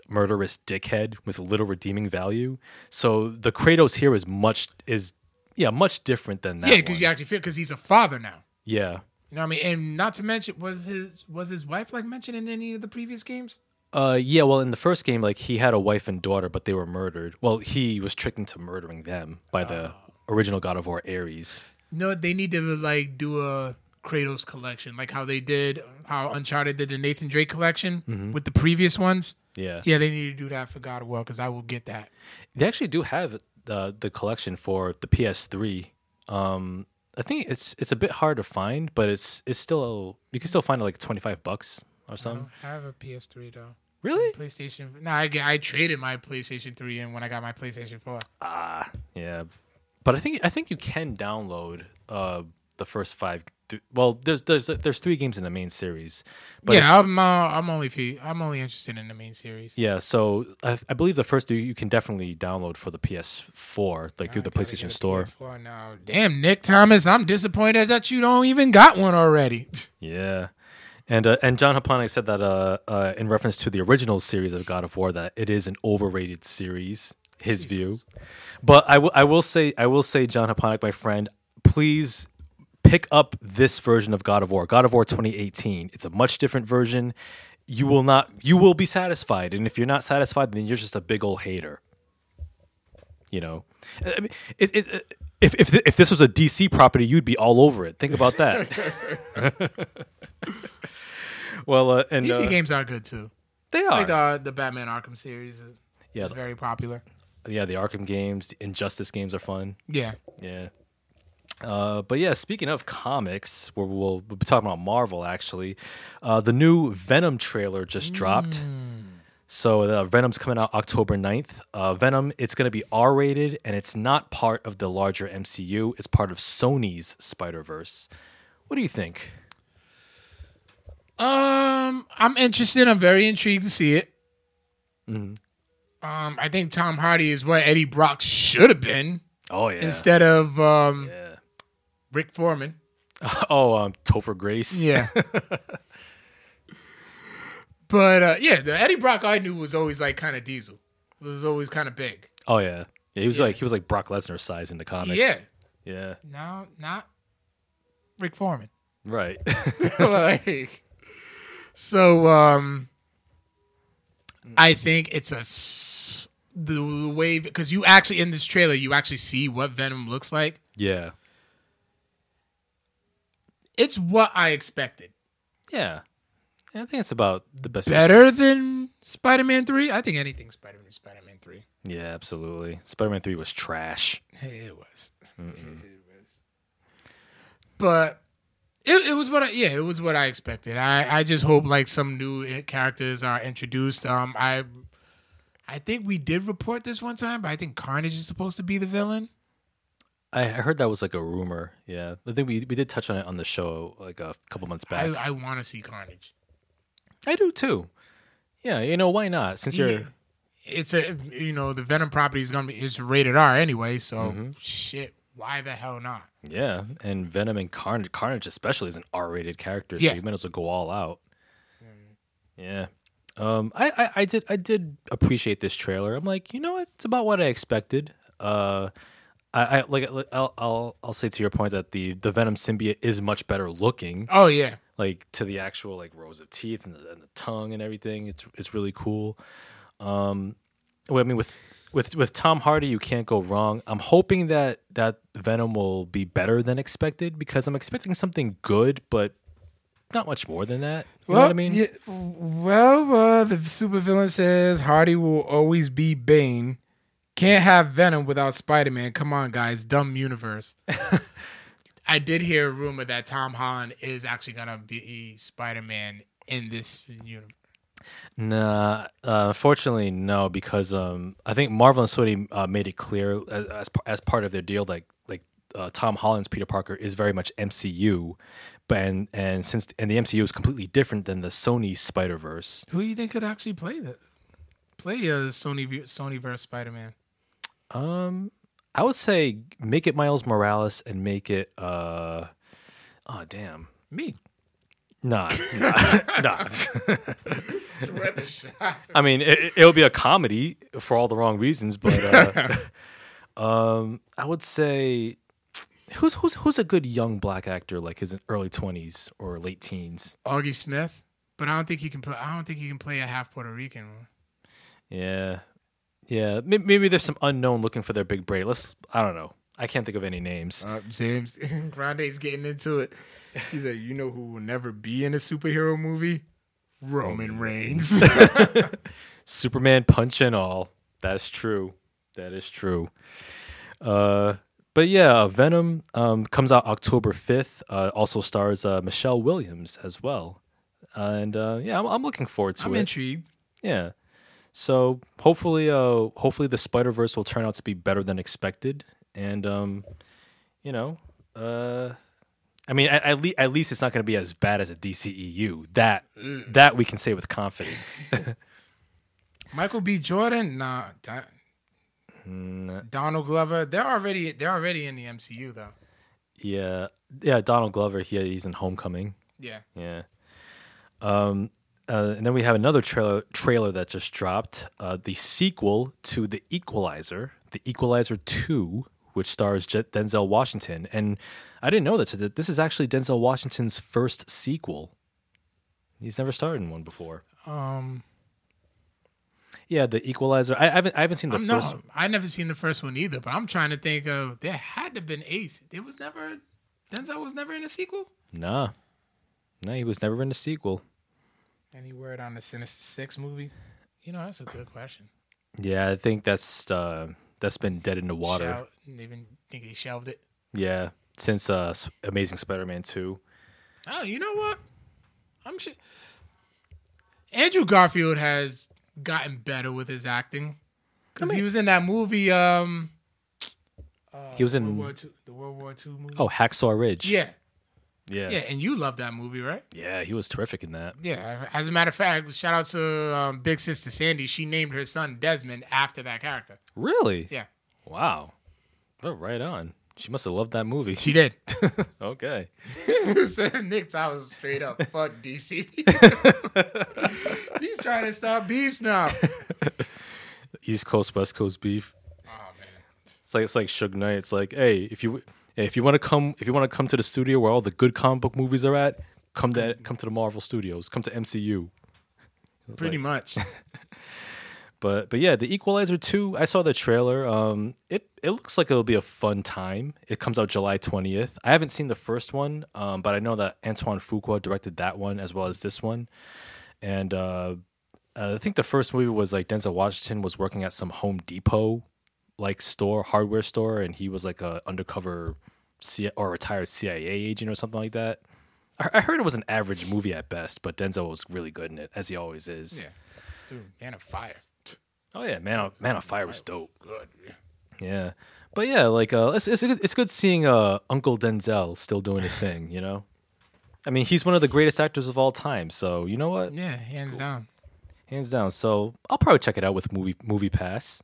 murderous dickhead with little redeeming value. So the Kratos here is much is yeah much different than that. yeah, because you actually feel because he's a father now. yeah. You know what I mean? And not to mention, was his was his wife like mentioned in any of the previous games? Uh, yeah. Well, in the first game, like he had a wife and daughter, but they were murdered. Well, he was tricked into murdering them by the original God of War Ares. No, they need to like do a Kratos collection, like how they did, how Uncharted did the Nathan Drake collection with the previous ones. Yeah, Yeah, they need to do that for God of War because I will get that. they actually do have the the collection for the PS3. Um, I think it's it's a bit hard to find, but it's it's still you can still find it like twenty five bucks or something. I don't have a PS3 though. Really? PlayStation. No, I, I traded my PlayStation 3 in when I got my PlayStation 4. Ah, yeah. But I think I think you can download uh the first five. Th- well, there's there's there's three games in the main series. But if- yeah, I'm uh, I'm only fe- I'm only interested in the main series. Yeah, so I, I believe the first two you can definitely download for the PS4, like through the I gotta PlayStation Store. PS4 now. Damn, Nick Thomas, I'm disappointed that you don't even got one already. Yeah, and uh, and John Haponic said that uh, uh, in reference to the original series of God of War that it is an overrated series. His view, but I will I will say I will say John Haponic, my friend, please pick up this version of God of War, God of War 2018. It's a much different version. You will not you will be satisfied, and if you're not satisfied, then you're just a big old hater. You know, I mean, it, it, it- if if if this was a DC property, you'd be all over it. Think about that. well, uh, and DC uh, games are good too. they are, Like the the Batman Arkham series is, yeah, very popular. yeah. The Arkham games, the Injustice games are fun. Yeah. Yeah. Uh, but yeah, speaking of comics, where we'll, we'll be talking about Marvel actually, uh, the new Venom trailer just dropped. So uh, Venom's coming out October 9th. Uh, Venom, it's going to be R rated and it's not part of the larger MCU. It's part of Sony's Spider Verse. What do you think? Um, I'm interested. I'm very intrigued to see it. Mm-hmm. Um, I think Tom Hardy is what Eddie Brock should have been Oh yeah. instead of um yeah. Rick Forman. Oh, um, Topher Grace. Yeah. but uh, yeah, the Eddie Brock I knew was always like kind of diesel. It was always kind of big. Oh yeah. Yeah, he was Yeah. like he was like Brock Lesnar size in the comics. Yeah. Yeah. No, not Rick Forman. Right. like, so um, I think it's a s- the, wave because you actually in this trailer you actually see what Venom looks like. yeah. It's what I expected. Yeah. Yeah, I think it's about the best. Better than Spider Man three. I think anything Spider Man Spider Man three. Yeah, absolutely. Spider Man 3 was trash. It was. It was. but it, it was what I, yeah, it was what I expected. I, I just hope like some new characters are introduced. Um, I I think we did report this one time, but I think Carnage is supposed to be the villain. I heard that was like a rumor. Yeah, I think we we did touch on it on the show like a couple months back. I, I want to see Carnage. I do too. Yeah, you know why not? Since you're. It's a you know the Venom property is gonna be it's rated R anyway, so Mm-hmm. shit. Why the hell not? yeah, and Venom and Carnage, Carnage especially is an R-rated character, Yeah. so you might as well go all out. Yeah. Um, I, I, I did I did appreciate this trailer. I'm like, you know what? It's about what I expected. Uh, I, I like I'll, I'll I'll say to your point that the the Venom symbiote is much better looking. Oh yeah, like to the actual like rows of teeth and the, and the tongue and everything. It's it's really cool. Um, well, I mean with with with Tom Hardy, you can't go wrong. I'm hoping that that Venom will be better than expected because I'm expecting something good, but not much more than that. You know what I mean? yeah, well, uh, the supervillain says Hardy will always be Bane. Can't have Venom without Spider Man. Come on, guys, dumb universe. I did hear a rumor that Tom Holland is actually gonna be Spider Man in this universe. Nah, uh, unfortunately, no, because um, I think Marvel and Sony uh, made it clear as as, as part of their deal, like like uh, Tom Holland's Peter Parker is very much MCU, but and and since and the MCU is completely different than the Sony Spider Verse. Who do you think could actually play that? Play a Sony Sony verse Spider Man. Um, I would say make it Miles Morales and make it uh, oh damn, Me. nah, nah, nah. It's worth a shot. I mean, it, it'll be a comedy for all the wrong reasons, but uh, um, I would say who's who's who's a good young black actor like his early twenties or late teens. Augie Smith, but I don't think he can play. I don't think he can play a half Puerto Rican. Yeah, yeah. Maybe, maybe there's some unknown looking for their big break. Let's. I don't know. I can't think of any names. Uh, James Grande's getting into it. He said, "You know who will never be in a superhero movie? Roman Reigns." Superman punch and all. That's true. That is true. Uh, but yeah, uh, Venom um, comes out October fifth. Uh, also stars uh, Michelle Williams as well, and uh, yeah, I'm, I'm looking forward to I'm it. intrigued. Yeah. So hopefully, uh, hopefully the Spider Verse will turn out to be better than expected, and um, you know, uh, I mean, at, at, le- at least it's not going to be as bad as a DCEU. That that we can say with confidence. Michael B. Jordan, nah. Di- Donald Glover, they're already they're already in the MCU though. yeah, yeah. Donald Glover, he, he's in Homecoming. Yeah. Yeah. Um, uh, and then we have another trailer trailer that just dropped. Uh, the sequel to The Equalizer, The Equalizer Two, which stars Je- Denzel Washington. And I didn't know that this is actually Denzel Washington's first sequel. He's never starred in one before. Um, Yeah, The Equalizer. I, I haven't I haven't seen the I'm first. no, I never seen the first one either, but I'm trying to think of there had to have been Ace. There was never Denzel was never in a sequel. Nah, no, he was never in a sequel. Any word on the Sinister Six movie? You know, that's a good question. Yeah, I think that's uh, that's been dead in the water. Shel- didn't even think he shelved it. Yeah, since uh, Amazing Spider-Man Two. Oh, you know what? I'm sure Andrew Garfield has gotten better with his acting because he was in that movie. Um, uh, He was in- World War II, the World War II movie. Oh, Hacksaw Ridge. yeah, yeah, yeah, and you love that movie, right? Yeah, he was terrific in that. Yeah. As a matter of fact, shout out to um, Big Sister Sandy. She named her son Desmond after that character. Really? Yeah, Wow. Oh, right on. She must have loved that movie. she did. okay. Nick Towers straight up fuck DC. He's trying to stop beefs now. East Coast, West Coast beef. Oh man. It's like it's like Suge Knight. It's like, hey, if you if you want to come if you want to come to the studio where all the good comic book movies are at, come to come to the Marvel Studios. Come to MCU. Pretty much. But but yeah, the Equalizer two. I saw the trailer. Um, it it looks like it'll be a fun time. It comes out July twentieth. I haven't seen the first one, um, but I know that Antoine Fuqua directed that one as well as this one. And uh, I think the first movie was like Denzel Washington was working at some Home Depot like store, hardware store, and he was like a undercover C- or retired CIA agent or something like that. I, I heard it was an average movie at best, but Denzel was really good in it, as he always is. Yeah, dude, Man of Fire, Oh yeah, Man on Man on Fire was dope. good. Yeah, but yeah, like uh, it's it's good, it's good seeing uh Uncle Denzel still doing his thing. You know, I mean he's one of the greatest actors of all time. So you know what, Yeah, hands down. hands down. So I'll probably check it out with movie Movie Pass.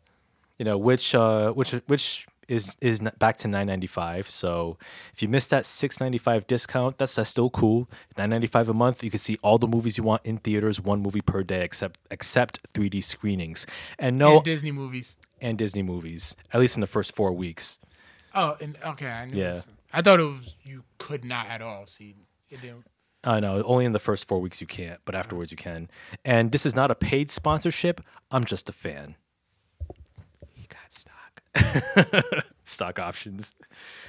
You know, which uh which which is is back to nine ninety five. So if you missed that six ninety five discount, that's that's still cool. Nine ninety five a month, you can see all the movies you want in theaters, one movie per day, except except three D screenings, and no And Disney movies. and Disney movies, at least in the first four weeks. Oh, and okay, I knew. Yeah. I thought it was you could not at all see. It didn't. I know, only in the first four weeks you can't, but afterwards you can. And this is not a paid sponsorship. I'm just a fan. Stock. Options.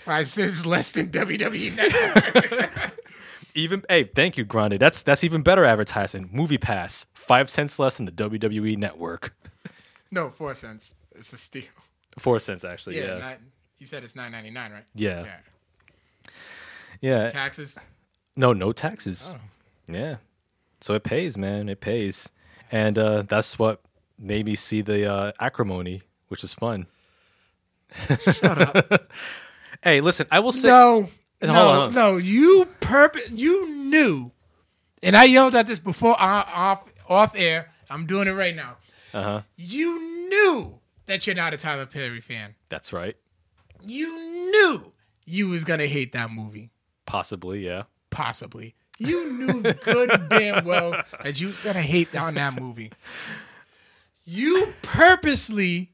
Five cents less than WWE Network. Even hey, thank you, Grande. That's that's even better advertising. Movie Pass, five cents less than the WWE Network. no, four cents. It's a steal. Four cents actually. Yeah, Yeah, you said it's nine ninety nine, right? yeah, Yeah. yeah. Taxes. No, no taxes. Oh. Yeah. So it pays, man. It pays, and uh, that's what made me see the uh, acrimony, which is fun. Shut up. Hey, listen, I will say. No, no, on, no. You purpose. You knew, and I yelled at this before off off air. I'm doing it right now. Uh huh. You knew that you're not a Tyler Perry fan. That's right. You knew you was gonna hate that movie. Possibly, yeah. Possibly. You knew good damn well that you was gonna hate on that movie. You purposely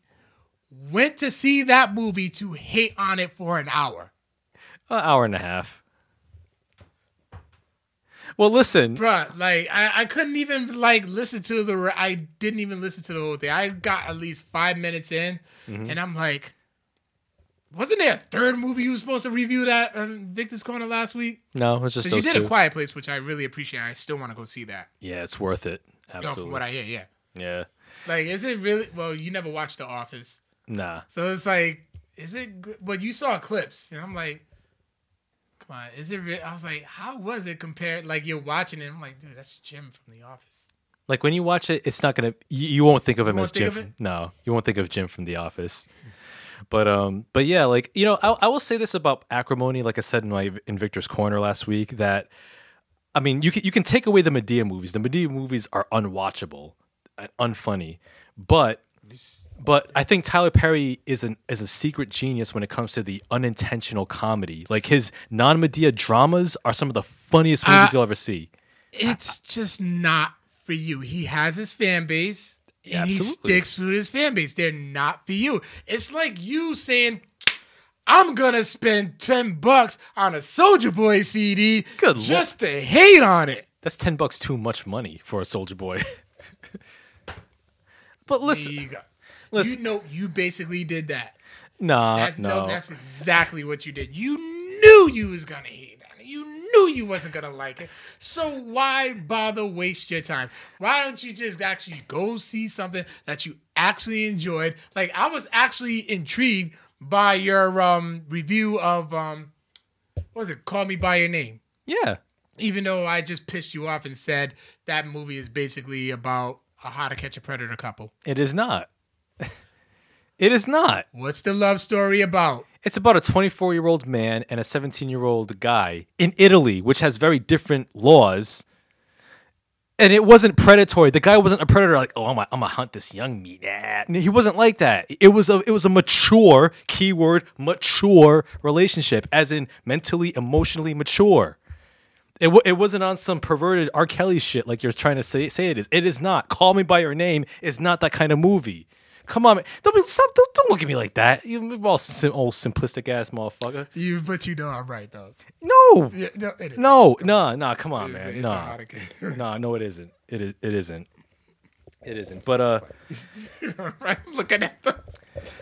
went to see that movie to hate on it for an hour. An hour and a half. Well, listen. Bruh, like I, I couldn't even like listen to the I didn't even listen to the whole thing. I got at least five minutes in mm-hmm. and I'm like wasn't there a third movie you were supposed to review that on Victor's Corner last week? No, it's just Because you did two. a quiet place, which I really appreciate. I still want to go see that. yeah, it's worth it. Absolutely. from what I hear, yeah. yeah. Like, is it really? Well, you never watched The Office, Nah. so it's like, is it? But you saw clips, and I'm like, come on, is it? Re-? I was like, how was it compared? Like you're watching it, I'm like, dude, that's Jim from The Office. Like when you watch it, it's not gonna. You, you won't think of him as Jim. from- no, you won't think of Jim from The Office. But um, but yeah, like you know, I, I will say this about acrimony. Like I said in my in Victor's corner last week, that I mean, you can you can take away the Madea movies. The Madea movies are unwatchable, and unfunny, but but I think Tyler Perry is an is a secret genius when it comes to the unintentional comedy. Like his non Madea dramas are some of the funniest movies Uh, you'll ever see. It's just not for you. He has his fan base, and he sticks with his fan base. They're not for you. It's like you saying. I'm gonna spend ten bucks on a Soldier Boy CD Good just to hate on it. That's ten bucks too much money for a Soldier Boy. but listen, you listen. You know, you basically did that. nah, That's no. no, that's exactly what you did. You knew you was gonna hate it. You knew you wasn't gonna like it. So why bother waste your time? Why don't you just actually go see something that you actually enjoyed? Like I was actually intrigued by your um review of um what was it? Call Me by Your Name. yeah, Even though I just pissed you off and said that movie is basically about a how to catch a predator couple. it is not. it is not. What's the love story about? It's about a 24 year old man and a 17 year old guy in Italy, which has very different laws. And it wasn't predatory. The guy wasn't a predator. Like, oh, I'm I'm gonna hunt this young meat. Nah. He wasn't like that. It was a it was a mature keyword mature relationship, as in mentally, emotionally mature. It, w- it wasn't on some perverted R. Kelly shit like you're trying to say say it is. It is not. Call Me by Your Name is not that kind of movie. Come on, man. Don't be, stop, don't, don't look at me like that. You all sim, old simplistic ass motherfucker. You, but you know I'm right though. No, Yeah, no, it no, no, no. Come on, It's- man. it's No, a how to get- no, no. It isn't. It is. It isn't. It isn't. But uh, right? I'm looking at the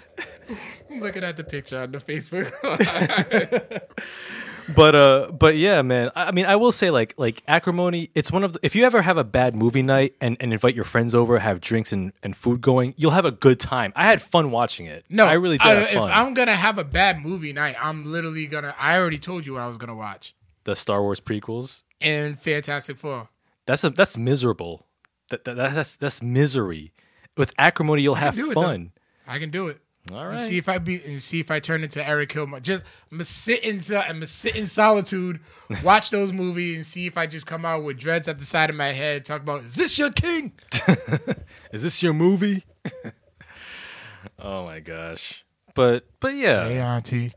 I'm looking at the picture on the Facebook. but uh, but yeah, man. I, I mean, I will say like like acrimony. It's one of the, if you ever have a bad movie night and, and invite your friends over, have drinks and, and food going, you'll have a good time. I had fun watching it. No, I really did. I- have if. I'm gonna have a bad movie night, I'm literally gonna. I already told you what I was gonna watch. the Star Wars prequels. And Fantastic Four. That's a that's miserable. That, that that's that's misery. With acrimony, you'll have it, fun. I can do it. All And see if I be and see if I turn into Eric Hillman. Just I'm gonna sit in I'm sit in solitude, watch those movies, and see if I just come out with dreads at the side of my head, talk about is this your king? Is this your movie? oh my gosh. But but yeah. Hey auntie.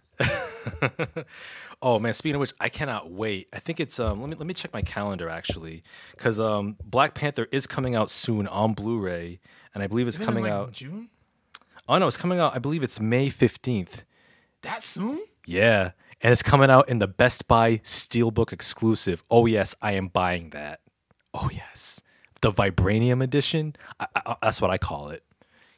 Oh man, speaking of which, I cannot wait. I think it's um let me let me check my calendar actually cuz um Black Panther is coming out soon on Blu-ray and I believe it's coming Like out. June. Oh no, it's coming out I believe it's May 15th. That soon? Yeah, and it's coming out in the Best Buy Steelbook exclusive. Oh yes, I am buying that. Oh yes. The Vibranium edition. I, I, that's what I call it.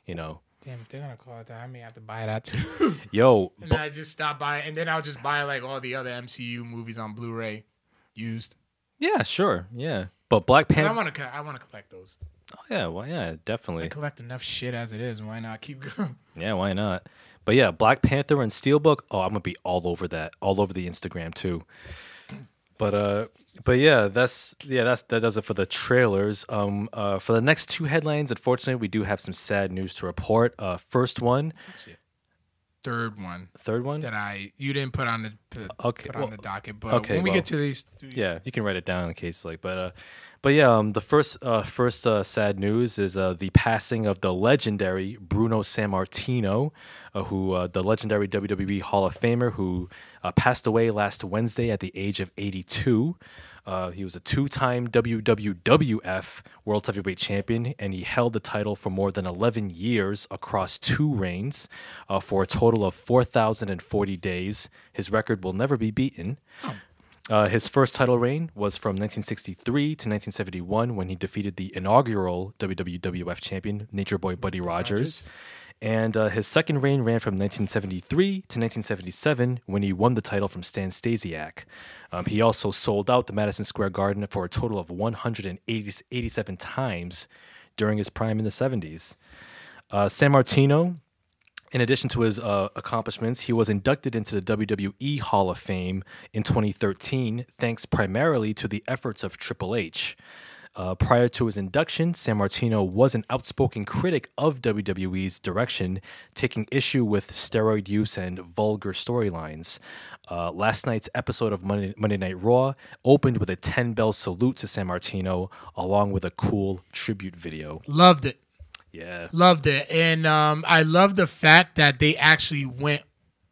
You know. Damn, if they're gonna call it that, I may have to buy that too. Yo, and I just stop buying, and then I'll just buy like all the other MCU movies on Blu-ray, used. yeah, sure. Yeah. But Black And I Panther want to, I want to collect those. Oh yeah, well yeah, definitely. I collect enough shit as it is. Why not keep going? Yeah, why not? But yeah, Black Panther and Steelbook. Oh, I'm gonna be all over that, all over the Instagram too. But uh, but yeah, that's yeah, that's that does it for the trailers. Um, uh, for the next two headlines, unfortunately, we do have some sad news to report. Uh, first one, Third one third one. that I you didn't put on the put, Okay, put well- on the docket, but okay, when we well, get to these, Yeah, you can write it down in case like, but uh, but yeah, um, the first uh first uh, sad news is uh the passing of the legendary Bruno Sammartino, uh, who uh, the legendary WWE Hall of Famer who uh, passed away last Wednesday at the age of 82. Uh, he was a two-time WWF World Heavyweight Champion, and he held the title for more than 11 years across two reigns, uh, for a total of 4,040 days. His record will never be beaten. Uh, his first title reign was from 1963 to 1971 when he defeated the inaugural WWF champion, Nature Boy Buddy Rogers. And uh, his second reign ran from 1973 to 1977 when he won the title from Stan Stasiak. Um, he also sold out the Madison Square Garden for a total of 187 times during his prime in the 70s. Uh, Sammartino, in addition to his uh, accomplishments, he was inducted into the WWE Hall of Fame in 2013, thanks primarily to the efforts of Triple H. Uh, prior to his induction, Sammartino was an outspoken critic of WWE's direction, taking issue with steroid use and vulgar storylines. Uh, last night's episode of Monday, Monday Night Raw opened with a 10 bell salute to Sammartino, along with a cool tribute video. loved it, Yeah. loved it, and um, I love the fact that they actually went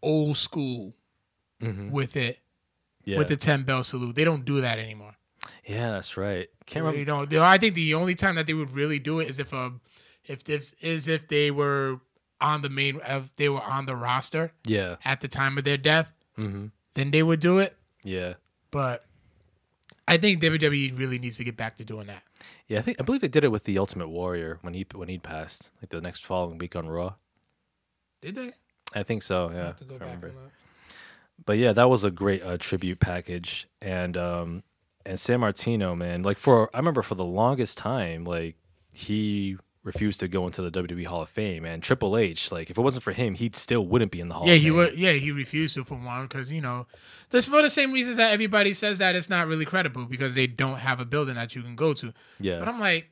old school with it, Yeah. with the ten bell salute. They don't do that anymore. yeah, that's right. Can't remember. don't. they- I think the only time that they would really do it is if a, if this is if they were on the main, if they were on the roster Yeah. at the time of their death, hmm then they would do it. Yeah. But I think WWE really needs to get back to doing that. Yeah, I think I believe they did it with the Ultimate Warrior when he when he passed, like the next following week on Raw. Did they? I think so. Yeah, have to go I remember. But yeah, that was a great uh, tribute package, and um, and Sammartino, man, like for I remember for the longest time, like he refused to go into the WWE Hall of Fame, and Triple H, like if it wasn't for him, he still wouldn't be in the Hall. Yeah, of he would. Yeah, he refused to for one because you know, that's for the same reasons that everybody says that it's not really credible because they don't have a building that you can go to. Yeah, But I'm like,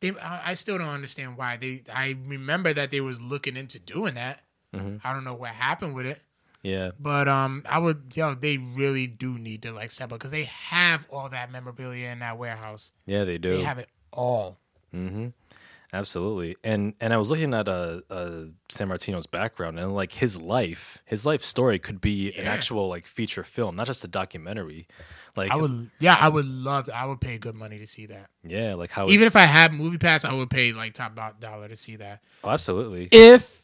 they, I I still don't understand why they. I remember that they was looking into doing that. Mm-hmm. I don't know what happened with it, yeah, but um, I would. Yo, they really do need to like step up because they have all that memorabilia in that warehouse. yeah, they do. They have it all. Mm-hmm. Absolutely. And and I was looking at uh, uh Sammartino's background and like his life, his life story could be an actual like feature film, not just a documentary. Like I would. Yeah, I would love. I would pay good money to see that. yeah, like how Even if I had Movie Pass, I would pay like top dollar to see that. oh, absolutely. if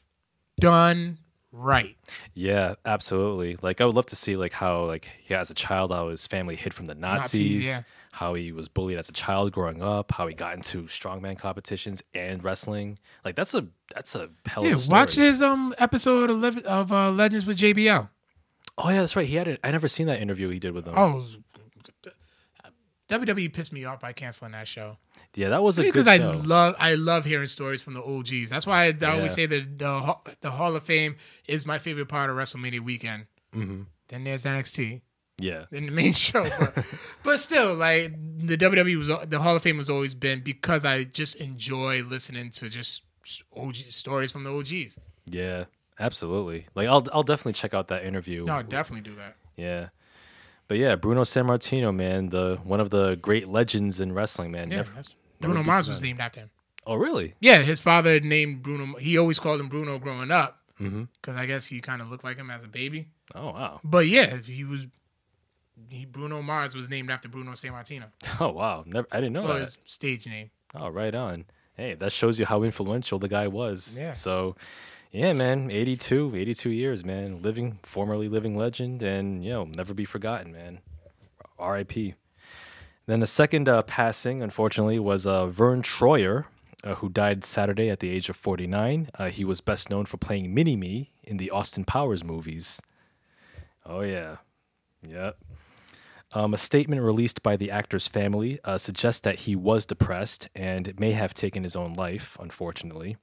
done right. Yeah, absolutely. Like I would love to see like how like yeah, as a child how his family hid from the Nazis, Nazis, yeah. how he was bullied as a child growing up, how he got into strongman competitions and wrestling. Like that's a that's a hell of Yeah, a story. watch his um episode of, of uh, Legends with JBL. Oh yeah, that's right. He had it. I never seen that interview he did with him. Oh, WWE pissed me off by canceling that show yeah, that was a because good I show. love I love hearing stories from the OGs. That's why I, I Yeah. always say that the Hall- the Hall of Fame is my favorite part of WrestleMania weekend. Mhm. Then there's NXT. Yeah, in the main show. But, but still, like the WWE was the Hall of Fame has always been because I just enjoy listening to just OG stories from the OGs. yeah, absolutely. Like I'll I'll definitely check out that interview. No, definitely do that. Yeah. But yeah, Bruno Sammartino, man, the one of the great legends in wrestling, man. Yeah, Never- Bruno Mars was named after him. oh, really? Yeah, his father named Bruno. He always called him Bruno growing up because Mm-hmm. I guess he kind of looked like him as a baby. Oh, wow. But yeah, he was. He, Bruno Mars was named after Bruno Sammartino. Oh, wow. Never, I didn't know Well, that. his stage name. Oh, right on. Hey, that shows you how influential the guy was. Yeah. So, yeah, man, 82, 82 years, man. Living, formerly living legend, and, you know, never be forgotten, man. R.I.P. Then the second uh, passing, unfortunately, was uh, Vern Troyer, uh, who died Saturday at the age of 49. Uh, he was best known for playing Mini Me in the Austin Powers movies. Oh, yeah. Yep. Um, a statement released by the actor's family uh, suggests that he was depressed and may have taken his own life, unfortunately.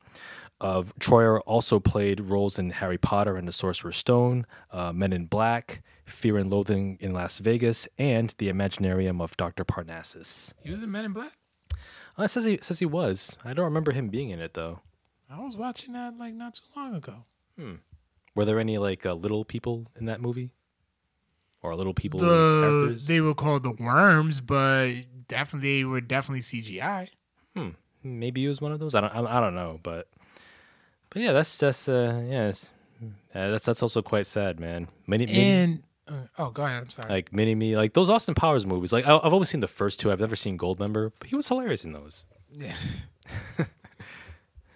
Uh, Troyer also played roles in Harry Potter and the Sorcerer's Stone, uh, Men in Black, Fear and Loathing in Las Vegas, and The Imaginarium of Dr. Parnassus. He was in Men in Black. Uh, it says he, it says he was. I don't remember him being in it, though. I was watching that like not too long ago. Were there any, like, uh, little people in that movie? Or little people the characters? they were called the worms, but definitely they were definitely CGI. maybe he was one of those. I don't. I, I don't know, but but yeah, that's that's uh yeah, uh, that's that's also quite sad, man. Mini, mini And uh, oh, go ahead. I'm sorry. like mini me, like those Austin Powers movies. Like I, I've always seen the first two. I've never seen Goldmember, but he was hilarious in those. yeah.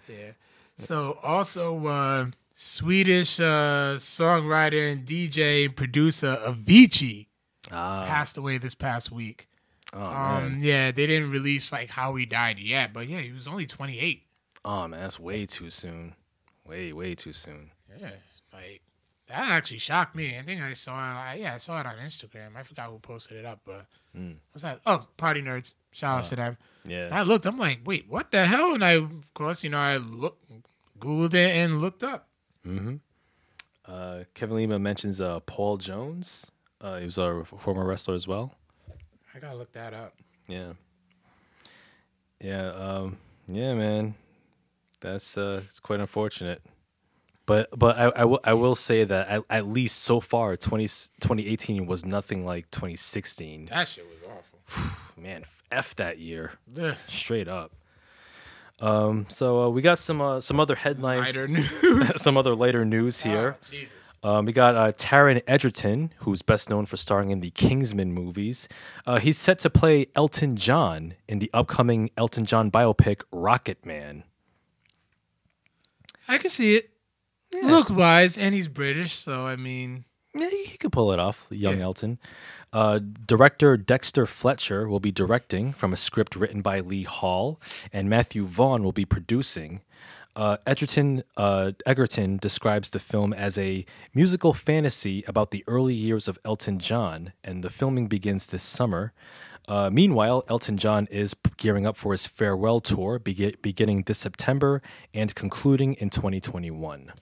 yeah. So also uh, Swedish uh, songwriter and DJ producer Avicii Ah, passed away this past week. oh man, Um, yeah, they didn't release like how he died yet, but yeah, he was only 28. oh man, that's way too soon. Way way too soon. Yeah, like that actually shocked me. I think I saw it. I, yeah, I saw it on Instagram. I forgot who posted it up, but what's that? Oh, Party Nerds. Shout outs to them. Yeah, I looked. I'm like, wait, what the hell? And I, of course, you know, I looked, googled it and looked up. uh, Kevin Lima mentions uh Paul Jones. Uh, he was a former wrestler as well. I gotta look that up. Yeah. Yeah, um yeah, man. That's uh it's quite unfortunate. But but I I will I will say that at, at least so far 20, 2018 was nothing like 2016. That shit was awful. Man, F that year. Straight up. Um so uh, we got some uh, some other headlines news some other later news here. Oh, Jesus. Um, we got uh, Taron Egerton, who's best known for starring in the Kingsman movies. Uh, he's set to play Elton John in the upcoming Elton John biopic Rocket Man. I can see it. Look wise, and he's British, so I mean, Yeah, he he could pull it off, young Yeah. Elton. Uh, director Dexter Fletcher will be directing from a script written by Lee Hall, and Matthew Vaughn will be producing. Uh, Edgerton uh, Egerton describes the film as a musical fantasy about the early years of Elton John, and the filming begins this summer. Uh, meanwhile, Elton John is gearing up for his farewell tour, begi- beginning this September and concluding in 2021.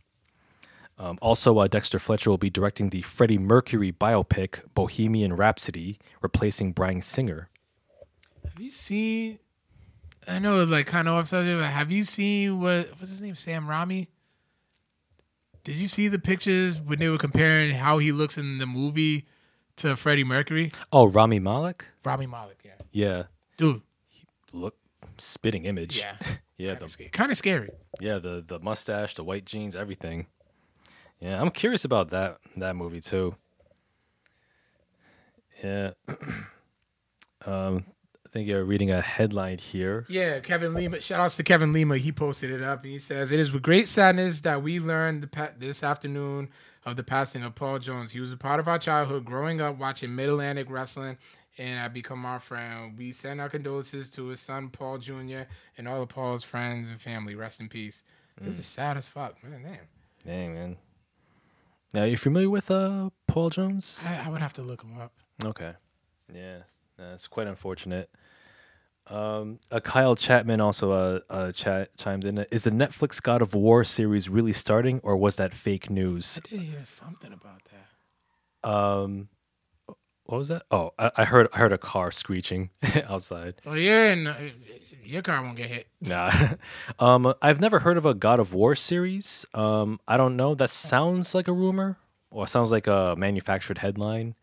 Um, also, uh, Dexter Fletcher will be directing the Freddie Mercury biopic Bohemian Rhapsody, replacing Bryan Singer. have you seen? I know, like, kind of off subject, but have you seen what? What's his name? Sam Rami. Did you see the pictures when they were comparing how he looks in the movie to Freddie Mercury? Oh, Rami Malek? Rami Malek, yeah, Yeah. dude, Look, spitting image. yeah, Yeah, kind of, kind of scary. yeah, the the mustache, the white jeans, everything. Yeah, I'm curious about that that movie too. Yeah. um, I think you're reading a headline here. Yeah, Kevin Lima. Shout outs to Kevin Lima. He posted it up and he says, It is with great sadness that we learned the pa- this afternoon of the passing of Paul Jones. He was a part of our childhood growing up watching Mid Atlantic wrestling and I become our friend. We send our condolences to his son, Paul Jr., and all of Paul's friends and family. Rest in peace. This is sad as fuck. Man, damn. Dang man. Now, are you familiar with uh, Paul Jones? I, I would have to look him up. Okay. Yeah, that's quite unfortunate. Um, uh, Kyle Chapman also uh, uh, chat, chimed in. Is the Netflix God of War series really starting, or was that fake news? I did hear something about that. Um, what was that? Oh, I, I heard I heard a car screeching outside. Well, yeah, and uh, your car won't get hit. Nah, um, I've never heard of a God of War series. Um, I don't know. That sounds like a rumor, or sounds like a manufactured headline.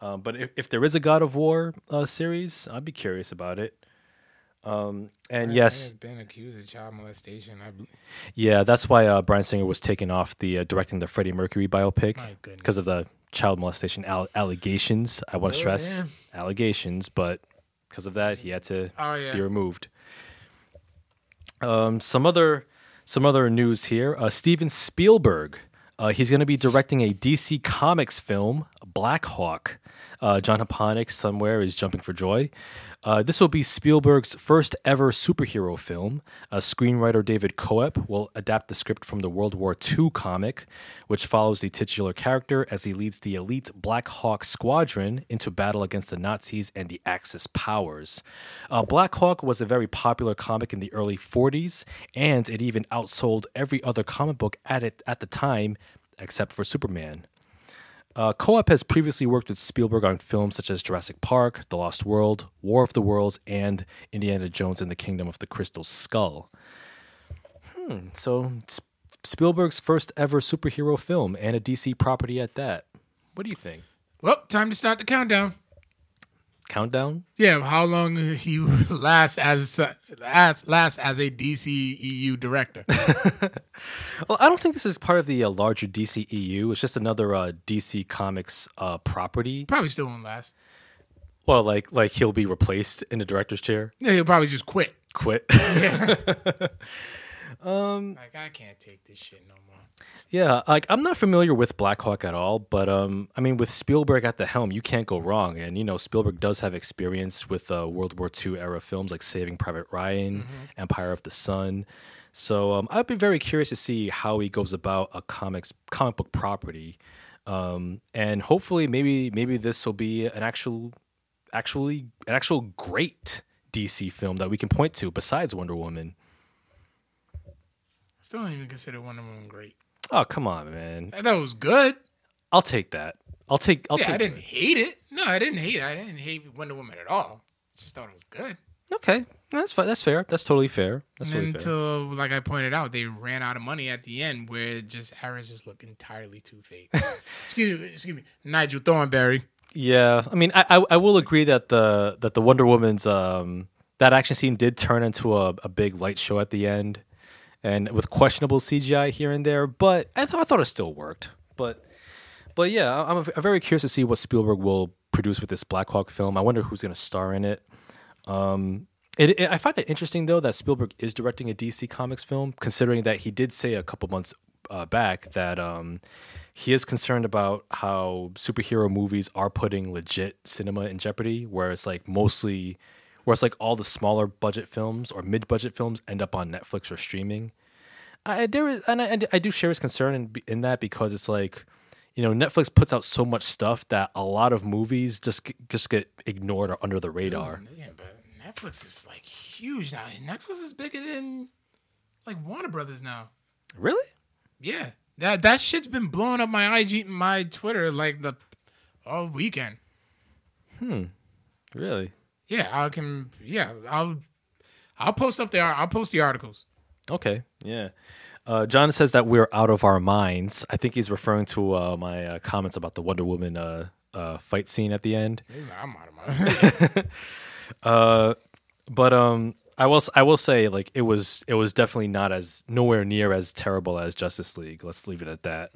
Um, but if, if there is a God of War uh, series, I'd be curious about it. Um, and yes, been accused of child molestation. I, yeah, that's why uh, Bryan Singer was taken off the uh, directing the Freddie Mercury biopic because of the child molestation al- allegations. I want to Oh, stress allegations, but because of that, he had to oh yeah. be removed. Um, some other some other news here. Uh, Steven Spielberg. Uh, he's going to be directing a DC Comics film, Black Hawk. Uh, John Haponic somewhere is jumping for joy. Uh, this will be Spielberg's first ever superhero film. Uh, screenwriter David Koepp will adapt the script from the World War II comic, which follows the titular character as he leads the elite Black Hawk Squadron into battle against the Nazis and the Axis powers. Uh, Black Hawk was a very popular comic in the early 40s, and it even outsold every other comic book at it at the time, except for Superman. Uh, Koepp has previously worked with Spielberg on films such as Jurassic Park, The Lost World, War of the Worlds, and Indiana Jones and the Kingdom of the Crystal Skull. Hmm, so Spielberg's first ever superhero film and a DC property at that. What do you think? Well, time to start the countdown. Countdown? Yeah, how long he last as as last as a DC EU director? Well, I don't think this is part of the uh, larger DC EU. It's just another uh, DC Comics uh, property. probably still won't last. Well, like like he'll be replaced in the director's chair. Yeah, he'll probably just quit. Quit. Um like I can't take this shit no more. Yeah, like I'm not familiar with Black Hawk at all, but um, I mean, with Spielberg at the helm, you can't go wrong. And you know, Spielberg does have experience with uh, World War II era films like Saving Private Ryan, Empire of the Sun. So um, I'd be very curious to see how he goes about a comics comic book property, um, and hopefully, maybe maybe this will be an actual, actually an actual great DC film that we can point to besides Wonder Woman. I still don't even consider Wonder Woman great. Oh come on, man! I thought it was good. I'll take that. I'll take. I'll yeah, take. I didn't hate it. No, I didn't hate it. I didn't hate Wonder Woman at all. Just thought it was good. Okay, that's fine. That's fair. That's totally fair. That's totally fair. until, like I pointed out, they ran out of money at the end, where just Ares just looked entirely too fake. excuse me, excuse me, Nigel Thornberry. Yeah, I mean, I, I I will agree that the that the Wonder Woman's um that action scene did turn into a, a big light show at the end, and with questionable CGI here and there, but I thought I thought it still worked. But but yeah, I'm, I'm very curious to see what Spielberg will produce with this Black Hawk film. I wonder who's going to star in it. Um, it, it, I find it interesting though that Spielberg is directing a DC Comics film, considering that he did say a couple months uh, back that um, he is concerned about how superhero movies are putting legit cinema in jeopardy, where it's like mostly, where it's like all the smaller budget films or mid budget films end up on Netflix or streaming. I there is, and I, I do share his concern in, in that because it's like, you know, Netflix puts out so much stuff that a lot of movies just get, just get ignored or under the radar. Yeah, but Netflix is like huge now. Netflix is bigger than like Warner Brothers now. Really? Yeah, that that shit's been blowing up my IG, my Twitter like the all weekend. Hmm. Really? Yeah, I can. Yeah, I'll I'll post up there. I'll post the articles. Okay. Yeah. Uh, John says that we're out of our minds. I think he's referring to uh, my uh, comments about the Wonder Woman uh, uh, fight scene at the end. I'm out of my. Uh, but um, I will I will say like it was it was definitely not as nowhere near as terrible as Justice League. Let's leave it at that.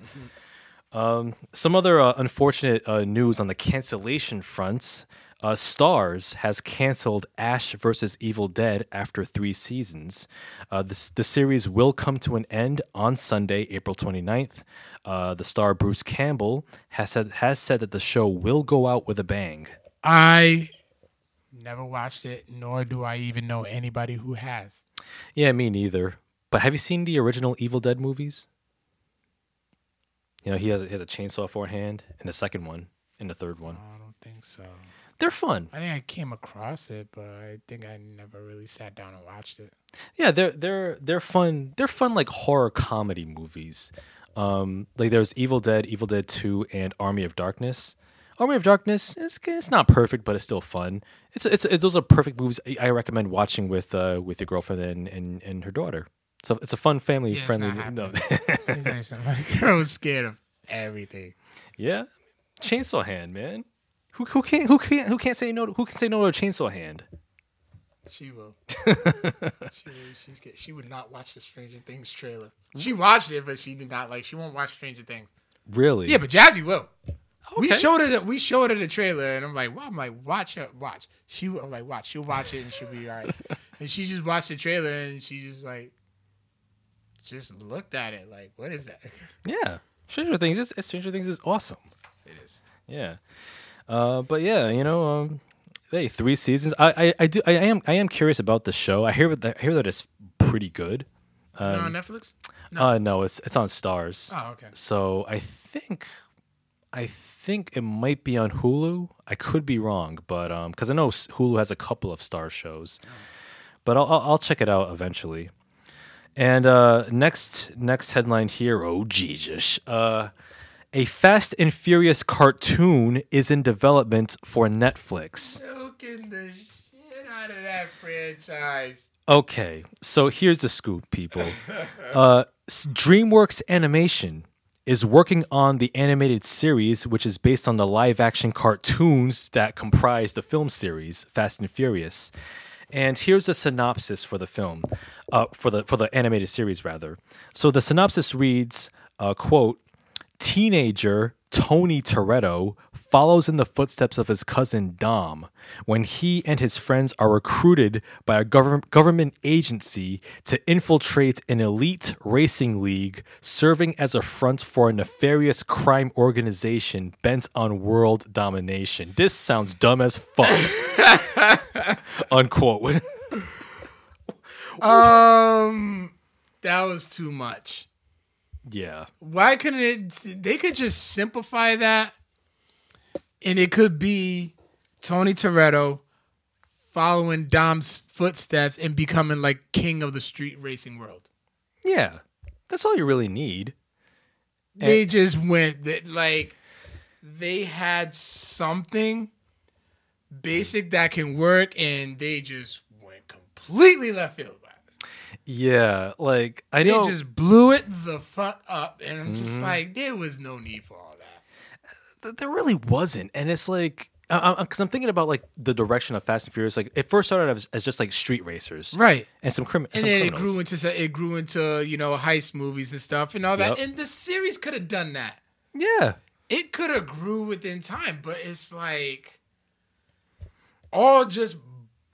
Um, some other uh, unfortunate uh, news on the cancellation front. Uh, Starz has canceled Ash versus Evil Dead after three seasons. Uh, this, the series will come to an end on Sunday, April 29th. Uh, the star Bruce Campbell has said, has said that the show will go out with a bang. I never watched it, nor do I even know anybody who has. Yeah, me neither. But have you seen the original Evil Dead movies? You know, he has he has a chainsaw for a hand in the second one, in the third one. I don't think so. They're fun. I think I came across it, but I think I never really sat down and watched it. Yeah, they're they're they're fun. They're fun like horror comedy movies. Um, like there's Evil Dead, Evil Dead Two, and Army of Darkness. Army of Darkness, it's it's not perfect, but it's still fun. It's it's it, those are perfect movies. I- recommend watching with uh with your girlfriend and and, and her daughter. So it's a fun family Yeah, friendly. no. He's like, "So My girl was scared of everything. yeah, chainsaw hand, man. Who who can't who can't who can't say no? to- Who can say no to a chainsaw hand? She will. she, she's get, she would not watch the Stranger Things trailer. She watched it, but she did not like. She won't watch Stranger Things. Really? Yeah, but Jazzy will. We showed her that we showed her the trailer, and I'm like, well, I'm like, watch her, watch. She, I'm like, watch. She'll watch it, and she'll be all right. and she just watched the trailer, and she just like, just looked at it, like, what is that? yeah. Stranger Things is Stranger Things is awesome. It is. Yeah. Uh, but yeah, you know, um, hey, three seasons. I, I, I do. I, am. I am curious about the show. I hear that. I hear that it's pretty good. Is it on Netflix? No. Uh, no, it's it's on Starz. Oh, okay. So I think, I think it might be on Hulu. I could be wrong, but um, because I know Hulu has a couple of Star shows, but I'll, I'll I'll check it out eventually. And uh, next next headline here. Oh Jesus! Uh, a Fast and Furious cartoon is in development for Netflix. Milking the shit out of that franchise. Okay, so here's the scoop, people. Uh, DreamWorks Animation is working on the animated series, which is based on the live action cartoons that comprise the film series Fast and Furious. And here's the synopsis for the film, uh, for the for the animated series rather. So the synopsis reads, uh, "quote Teenager Tony Toretto follows in the footsteps of his cousin Dom when he and his friends are recruited by a government government agency to infiltrate an elite racing league serving as a front for a nefarious crime organization bent on world domination. This sounds dumb as fuck. Unquote. Um, that was too much. Yeah. Why couldn't it? They could just simplify that, and it could be Tony Toretto following Dom's footsteps and becoming like king of the street racing world. Yeah. That's all you really need. They just went that like they had something basic that can work, and they just went completely left field. Yeah, like I They know just blew it the fuck up, and I'm just Mm-hmm. like, there was no need for all that. there really wasn't, and it's like because I'm thinking about like the direction of Fast and Furious. Like it first started as, as just like street racers, Right. And some and some then it grew into it grew into you know heist movies and stuff and all that. Yep. And the series could have done that. yeah, It could have grew within time, but it's like all just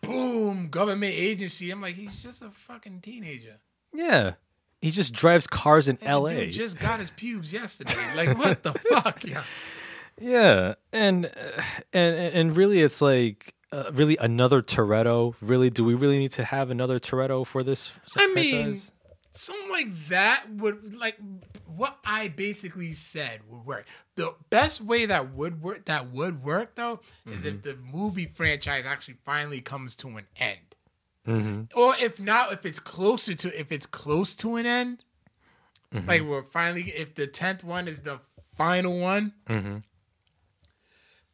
boom government agency. I'm like, he's just a fucking teenager. yeah. He just drives cars in And L.A. dude just got his pubes yesterday. Like what the fuck? Yeah. Yeah, and and and really, it's like uh, really another Toretto. Really, do we really need to have another Toretto for this? I mean, something like that would like what I basically said would work. The best way that would work that would work though is if the movie franchise actually finally comes to an end. Mm-hmm. Or if not, if it's closer to if it's close to an end, Mm-hmm. like we're finally if the tenth one is the final one, Mm-hmm.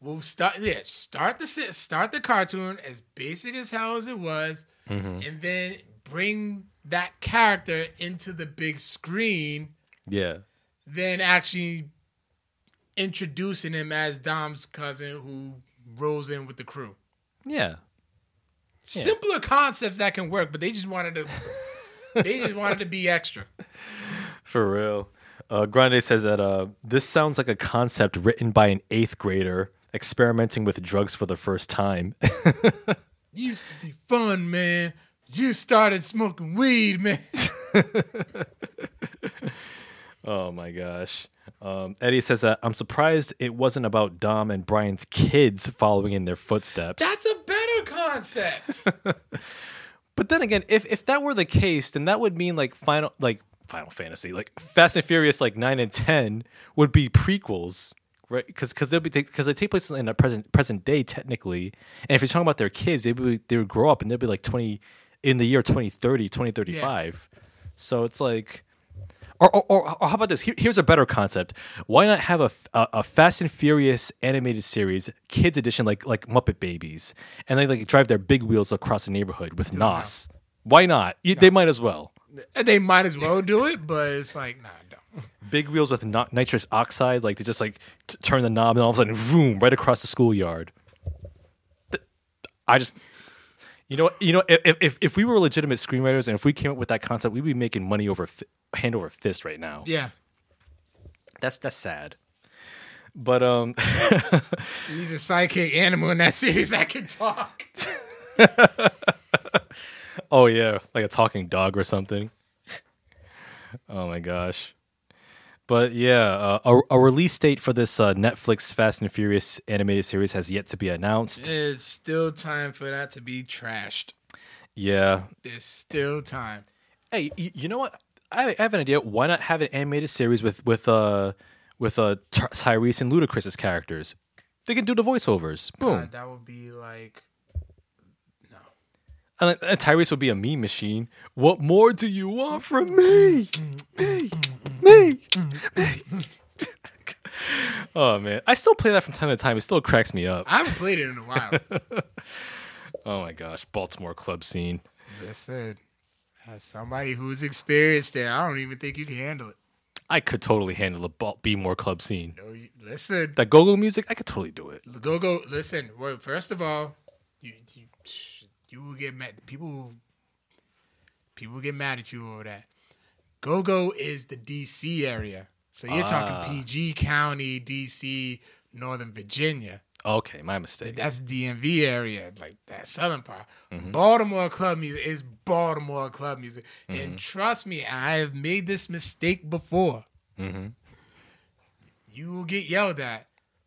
we'll start yeah start the start the cartoon as basic as hell as it was, Mm-hmm. and then bring that character into the big screen. Yeah, Then actually introducing him as Dom's cousin who rolls in with the crew. yeah, Simpler concepts that can work, but they just wanted to. they just wanted to be extra. for real. Uh, Grande says that uh, this sounds like a concept written by an eighth grader experimenting with drugs for the first time. Used to be fun, man. You started smoking weed, man. Oh my gosh. Um, Eddie says that I'm surprised it wasn't about Dom and Brian's kids following in their footsteps. That's a better concept. but then again, if if that were the case, then that would mean like final like Final Fantasy. Like Fast and Furious, like nine and ten would be prequels, right? Because because they'll be because they take place in the present present day technically. And if you're talking about their kids, they would they would grow up and they'll be like twenty in the year 2030, 2035. So it's like. Or, or, or, or how about this? Here, here's a better concept. Why not have a, a, a Fast and Furious animated series, kids edition, like like Muppet Babies, and they like drive their big wheels across the neighborhood with Nos? Why not? You, They might as well. Uh, they might as well do it, but it's like, nah, don't. Big wheels with no- nitrous oxide, like they just like t- turn the knob and all of a sudden, boom, right across the schoolyard. I just, you know, you know, if, if if we were legitimate screenwriters and if we came up with that concept, we'd be making money over fi- hand over fist right now. Yeah. That's that's sad. But um, He's a sidekick animal in that series that can talk. oh yeah, like a talking dog or something. Oh my gosh. But yeah, uh, a, a release date for this uh, Netflix Fast and Furious animated series has yet to be announced. It's still time for that to be trashed. Yeah. There's still time. Hey, y- you know what? I, I have an idea. Why not have an animated series with with uh with uh Ty- Tyrese and Ludacris's characters? They can do the voiceovers. Boom. God, that would be like no. And, and Tyrese would be a meme machine. What more do you want from me? Me, me, me. oh man, I still play that from time to time. It still cracks me up. I haven't played it in a while. Oh my gosh, Baltimore club scene. Listen, as somebody who's experienced it, I don't even think you can handle it. I could totally handle a Be More club scene. No, you, listen, That go-go music, I could totally do it. go go. Listen, well, first of all, you you, you will get mad. People will- people get mad at you over that. Go go is the D.C. area, so you're Ah. talking PG County, D.C., Northern Virginia. Okay, my mistake. That's DMV area, like that southern part. Mm-hmm. Baltimore club music is Baltimore club music, Mm-hmm. and trust me, I have made this mistake before. Mm-hmm. You will get yelled at.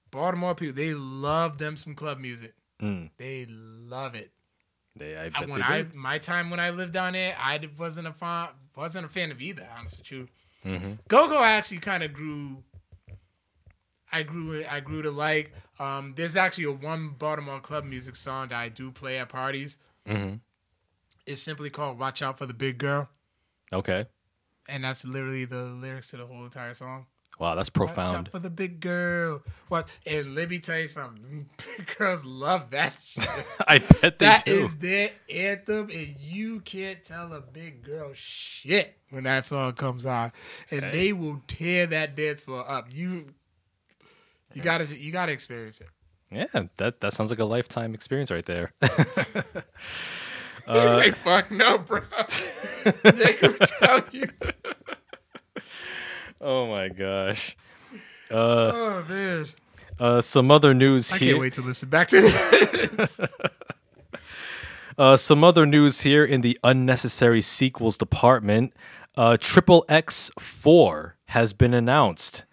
Baltimore people, they love them some club music. Mm. They love it. They, I when they I my time when I lived down there, I wasn't a fan wasn't a fan of either. Honest with you, Mm-hmm. Go Go actually kind of grew. I grew I grew to like. Um, there's actually a one Baltimore club music song that I do play at parties. Mm-hmm. It's simply called "Watch Out for the Big Girl," Okay. and that's literally the lyrics to the whole entire song. Wow, that's profound. for the big girl. What? And let me tell you something. Big girls love that shit. I bet they That do. is their anthem, and you can't tell a big girl shit when that song comes on, and they will tear that dance floor up. You, you gotta, you gotta experience it. Yeah, that that sounds like a lifetime experience right there. He's uh, like, "Fuck no, bro." they can tell you. Oh my gosh. Oh man, Uh, some other news I here. can't wait to listen back to this. Uh, some other news here in the unnecessary sequels department. Uh, Triple X Four has been announced.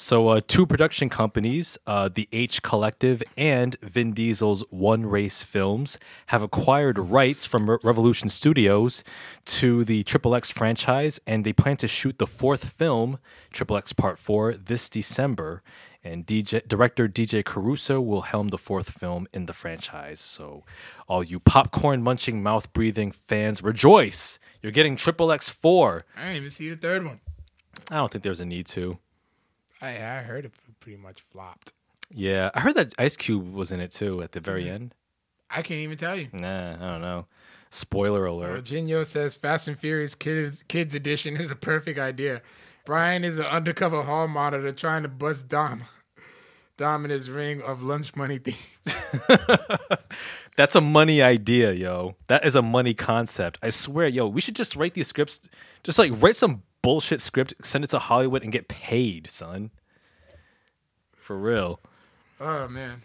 So, uh, two production companies, uh, the H Collective and Vin Diesel's One Race Films, have acquired rights from Re- Revolution Studios to the Triple X franchise, and they plan to shoot the fourth film, Triple X Part Four, this December. And DJ director DJ Caruso will helm the fourth film in the franchise. So, all you popcorn munching, mouth breathing fans, rejoice! You're getting Triple X Four. I didn't even see the third one. I don't think there's a need to. I I heard it pretty much flopped. Yeah, I heard that Ice Cube was in it too at the very end. I can't even tell you. Nah, I don't know. Spoiler alert. Uh, Virginia says Fast and Furious Kids Kids Edition is a perfect idea. Brian is an undercover hall monitor trying to bust Dom. Dom in his ring of lunch money thieves. That's a money idea, yo. That is a money concept. I swear, yo, we should just write these scripts. Just like write some bullshit script, send it to Hollywood, and get paid, son. For real. Oh man.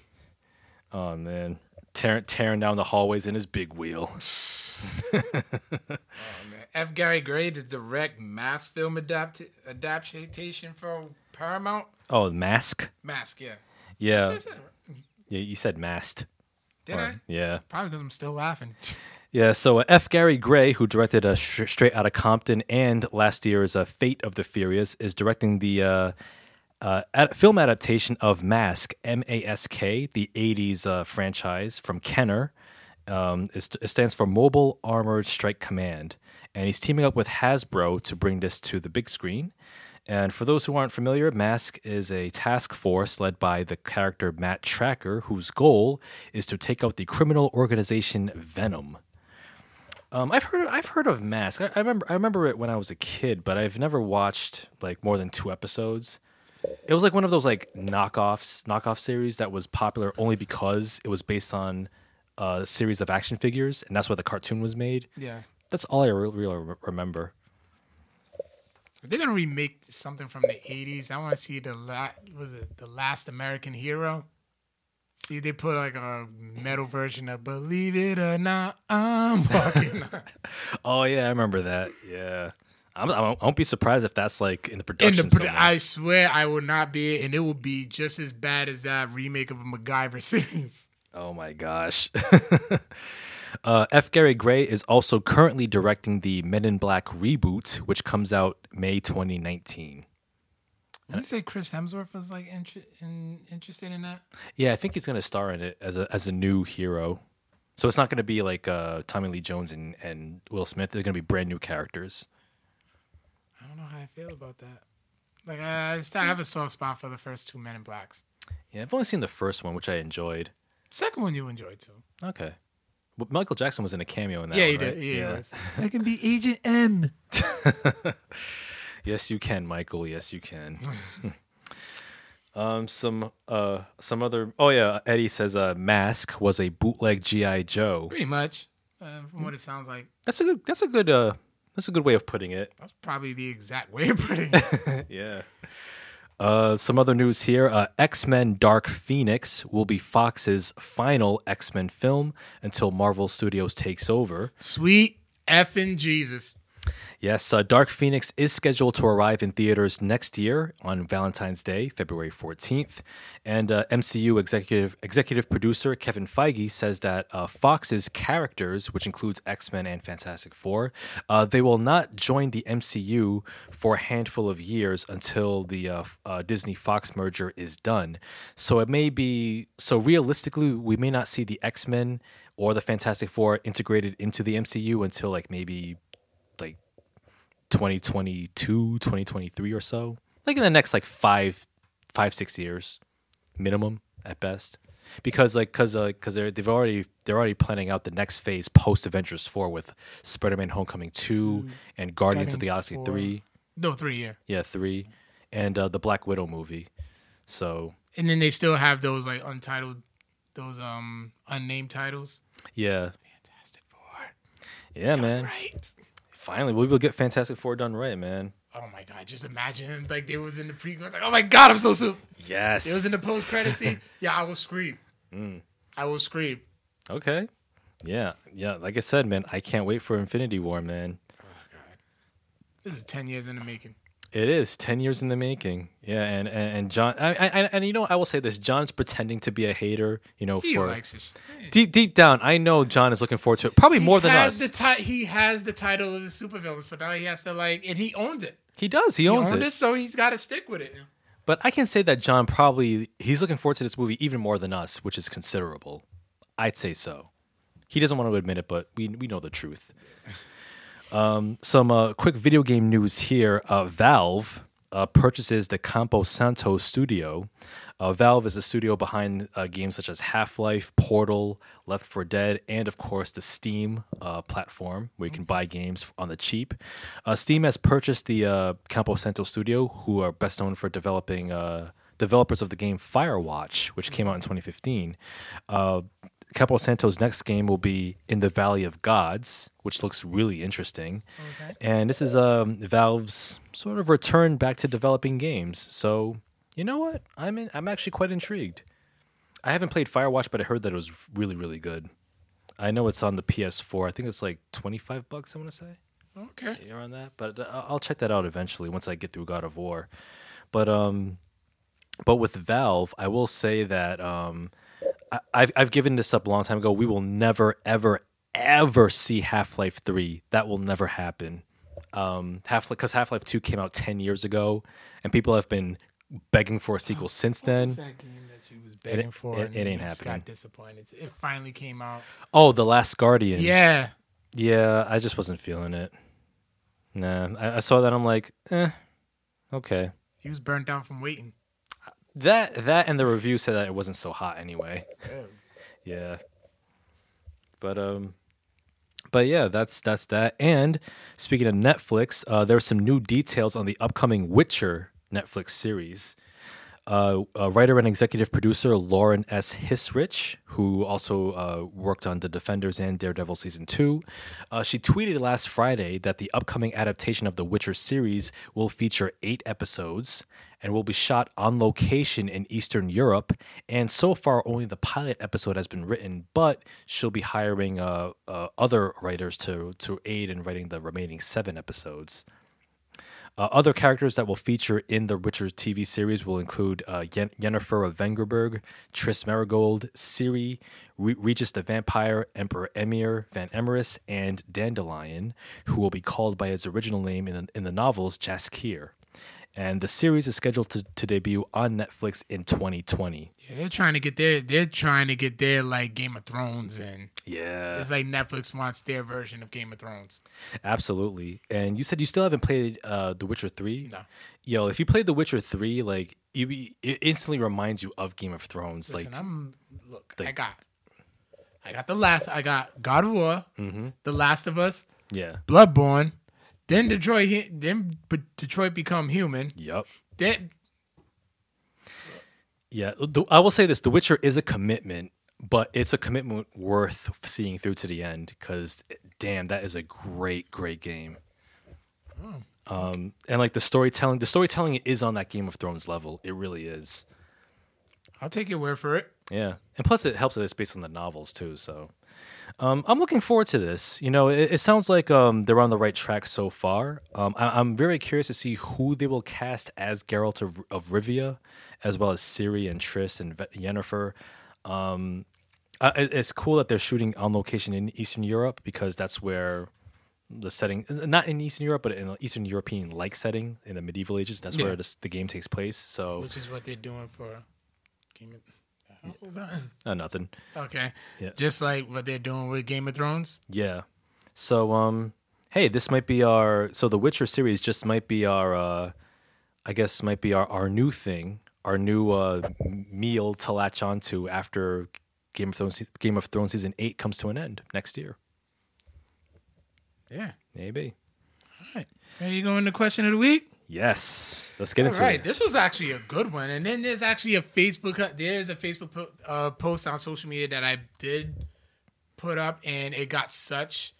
Oh man, tearing tearing down the hallways in his big wheel. oh, man. F. Gary Gray to direct mass film adapt- adaptation for Paramount. Oh, mask. Mask, yeah. Yeah, I said it right. yeah. You said masked. Did Or- I? Yeah. Probably because I'm still laughing. Yeah, so uh, F. Gary Gray, who directed uh, Sh- Straight Outta Compton and last year's uh, Fate of the Furious, is directing the uh, uh, ad- film adaptation of Mask, M A S K, the 80s uh, franchise from Kenner. Um, it, it stands for Mobile Armored Strike Command. And he's teaming up with Hasbro to bring this to the big screen. And for those who aren't familiar, Mask is a task force led by the character Matt Trakker, whose goal is to take out the criminal organization Venom. Um, I've heard I've heard of Mask. I, I remember I remember it when I was a kid, but I've never watched like more than two episodes. It was like one of those like knockoffs knockoff series that was popular only because it was based on a series of action figures, and that's why the cartoon was made. Yeah. That's all I really, really re- remember. If they're gonna remake something from the '80s, I want to see the la- was it the Last American Hero. See, they put like a metal version of "Believe It or Not, I'm Walking." Oh yeah, I remember that. Yeah, I'm, I won't- be surprised if that's like in the In production. the, pro- somewhere. I swear, I will not be, and it will be just as bad as that remake of a MacGyver series. Oh my gosh. uh, F. Gary Gray is also currently directing the Men in Black reboot, which comes out May 2019. Did you say Chris Hemsworth was like inter- in, interested in that? Yeah, I think he's going to star in it as a as a new hero. So it's not going to be like uh, Tommy Lee Jones and, and Will Smith. They're going to be brand new characters. I don't know how I feel about that. Like, I, I still have a soft spot for the first two Men in Blacks. Yeah, I've only seen the first one, which I enjoyed. Second one you enjoyed too. Okay. Well, Michael Jackson was in a cameo in that yeah, one, he right? did. Yeah, he was. I can be Agent M. Yes, you can, Michael. Yes, you can. um, some uh, some other. Oh yeah, Eddie says uh, Mask was a bootleg GI Joe. Pretty much, uh, from what it sounds like. That's a good. That's a good. Uh, that's a good way of putting it. That's probably the exact way of putting it. yeah. Uh, some other news here. Uh, X Men Dark Phoenix will be Fox's final X Men film until Marvel Studios takes over. Sweet effing Jesus. Yes, uh, Dark Phoenix is scheduled to arrive in theaters next year on Valentine's Day, February 14th. And uh, MCU executive executive producer Kevin Feige says that uh, Fox's characters, which includes X Men and Fantastic Four, uh, they will not join the MCU for a handful of years until the uh, uh, Disney Fox merger is done. So it may be so realistically, we may not see the X Men or the Fantastic Four integrated into the MCU until like maybe 2022 2023 or so like in the next like five five six years minimum at best because like because uh, cause they're they've already they're already planning out the next phase post avengers 4 with spider-man homecoming 2 and guardians, of the Guardians galaxy 4. 3 No, three year. yeah 3 and uh, the black widow movie so And then they still have those like untitled, those um unnamed titles. yeah Fantastic Four. yeah man Right. Finally we will get fantastic four done right man Oh my god! Just imagine like they was in the pre. Like, oh my god, I'm so super. yes It was in the post credit scene. Yeah, I will scream. Mm. I will scream. okay yeah yeah like i said man i can't wait for infinity war man Oh god, This is ten years in the making. It is ten years in the making. Yeah, and and, and John, I, I, and you know, I will say this: John's pretending to be a hater. You know, He for likes it. deep deep down, I know John is looking forward to it. Probably more than has us. The ti- he has the title of the supervillain, so now he has to like, and he owns it. he does. He He owns it. it, so he's got to stick with it. But I can say that John probably he's looking forward to this movie even more than us, which is considerable. I'd say so. He doesn't want to admit it, but we we know the truth. Um, some uh, quick video game news here. Uh, Valve uh, purchases the Campo Santo studio. Uh, Valve is a studio behind uh, games such as Half Life, Portal, Left 4 Dead, and of course the Steam uh, platform where you can buy games on the cheap. Steam has purchased the Campo Santo studio, who are best known for developing developers of the game Firewatch, which came out in 2015. Uh, Campo Santo's next game will be In the Valley of Gods, which looks really interesting. Okay. And this is um, Valve's sort of return back to developing games. So, you know what? I'm in, I'm actually quite intrigued. I haven't played Firewatch, but I heard that it was really, really good. I know it's on the PS4. I think it's like 25 bucks, I want to say Okay. around that. But uh, I'll check that out eventually once I get through God of War. But um, but with Valve, I will say that um, I've I've given this up a long time ago. We will never, ever, ever see Half Life Three. That will never happen. Um, Half because Half Life Two came out ten years ago, and people have been begging for a sequel since then. What's that game that you was begging for? it- it ain't happening. Got disappointed. It finally came out. Oh, The Last Guardian. Yeah, Yeah, I just wasn't feeling it. Nah, I, I saw that. I'm like, eh, okay. he was burnt out from waiting. That that and the review said that it wasn't so hot anyway. Yeah. But um but yeah, that's that's that. And speaking of Netflix, uh there's some new details on the upcoming Witcher Netflix series. Uh, uh, writer and executive producer Lauren S. Hissrich, who also uh, worked on The Defenders and Daredevil season two, uh, she tweeted last Friday that the upcoming adaptation of the Witcher series will feature eight episodes and will be shot on location in Eastern Europe. And so far, only the pilot episode has been written, but she'll be hiring uh, uh, other writers to to aid in writing the remaining seven episodes. Uh, other characters that will feature in the Witcher TV series will include uh, Yen- Yennefer of Vengerberg, Triss Merigold, Ciri, Re- Regis the Vampire, Emperor Emhyr var Emreis, and Dandelion, who will be called by his original name in the, in the novels Jaskier. And the series is scheduled to, to debut on Netflix in 2020. Yeah, they're trying to get their. They're trying to get their like Game of Thrones, and Yeah, it's like Netflix wants their version of Game of Thrones. absolutely. And you said you still haven't played uh, The Witcher 3? No. Yo, if you played The Witcher 3, like, you, it instantly reminds you of Game of Thrones. Listen, like, I'm look. I got, I got the last. I got God of War, Mm-hmm. The Last of Us, yeah. Bloodborne, then Detroit. hit- Then Detroit become human. Yep. Then Yeah, I will say this: The Witcher is a commitment, but it's a commitment worth seeing through to the end. Because, damn, that is a great, great game. Um, and like the storytelling, the storytelling is on that Game of Thrones level. It really is. I'll take your word for it. Yeah, and plus it helps that it's based on the novels too. So, um, I'm looking forward to this. You know, it, it sounds like um, they're on the right track so far. Um, I, I'm very curious to see who they will cast as Geralt of, of Rivia, as well as Ciri and Triss and Yennefer. Um, uh, it- it's cool that they're shooting on location in Eastern Europe because that's where the setting, not in Eastern Europe, but in an Eastern European like setting in the medieval ages. That's Yeah. where this, the game takes place. So, Which is what they're doing for Game of. That? uh, nothing. Okay. Yeah. Just like what they're doing with Game of Thrones. Yeah. So um hey, this might be our so the Witcher series just might be our uh I guess might be our, our new thing, our new uh meal to latch onto after Game of Thrones Game of Thrones season 8 comes to an end next year. Yeah. Maybe. All right. Ready to go into question of the week? Yes. Let's get All into right, it. this was actually a good one, and then there's actually a Facebook. There's a Facebook po- uh, post on social media that I did put up, and it got such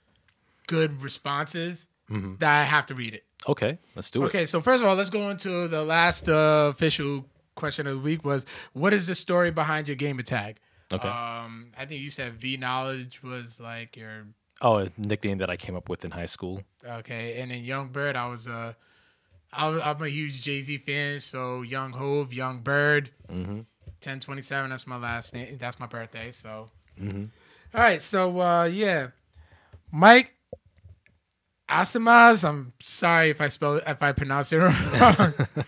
good responses that I have to read it. Okay, let's do it. Okay, so first of all, let's go into the last uh, official question of the week was what is the story behind your gamer tag? Okay. Um, I think you said V knowledge was like your Oh, a nickname that I came up with in high school. Okay, and in Young Bird, I was uh, I I'm a huge Jay Z fan, so Young Hove, Young Bird, Mm-hmm. ten twenty seven. That's my last name. That's my birthday. So, All right. So uh, yeah, Mike Asimaz. I'm sorry if I spell it, if I pronounce it wrong.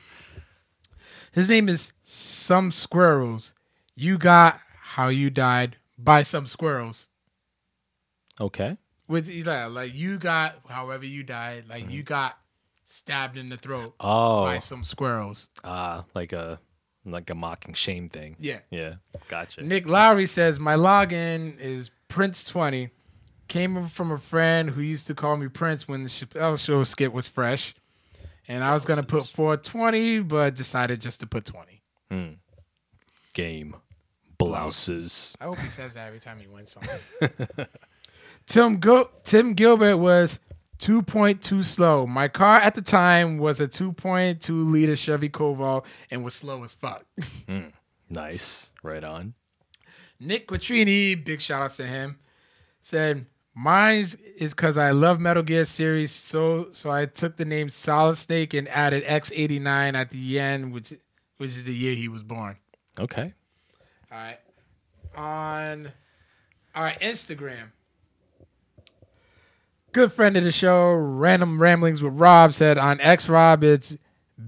His name is Some Squirrels. You got how you died by some squirrels Okay. with yeah, like you got however you died, like you got stabbed in the throat Oh, by some squirrels. ah, like a like a mocking shame thing. Yeah. Yeah. Gotcha. Nick Lowry says my login is Prince twenty. Came from a friend who used to call me Prince when the Chappelle Show skit was fresh, and I was gonna put four twenty, but decided just to put twenty. Game. Blouses. I hope he says that every time he wins something. Tim Go- Tim Gilbert was 2.2 slow. My car at the time was a 2.2 liter Chevy Cobalt and was slow as fuck. Hmm. Nice. Right on. Nick Quattrini, big shout outs to him, said, Mine is because I love Metal Gear series, so so I took the name Solid Snake and added X89 at the end, which which is the year he was born. Okay. All right. On our Instagram, good friend of the show, Random Ramblings with Rob, said on X Rob, it's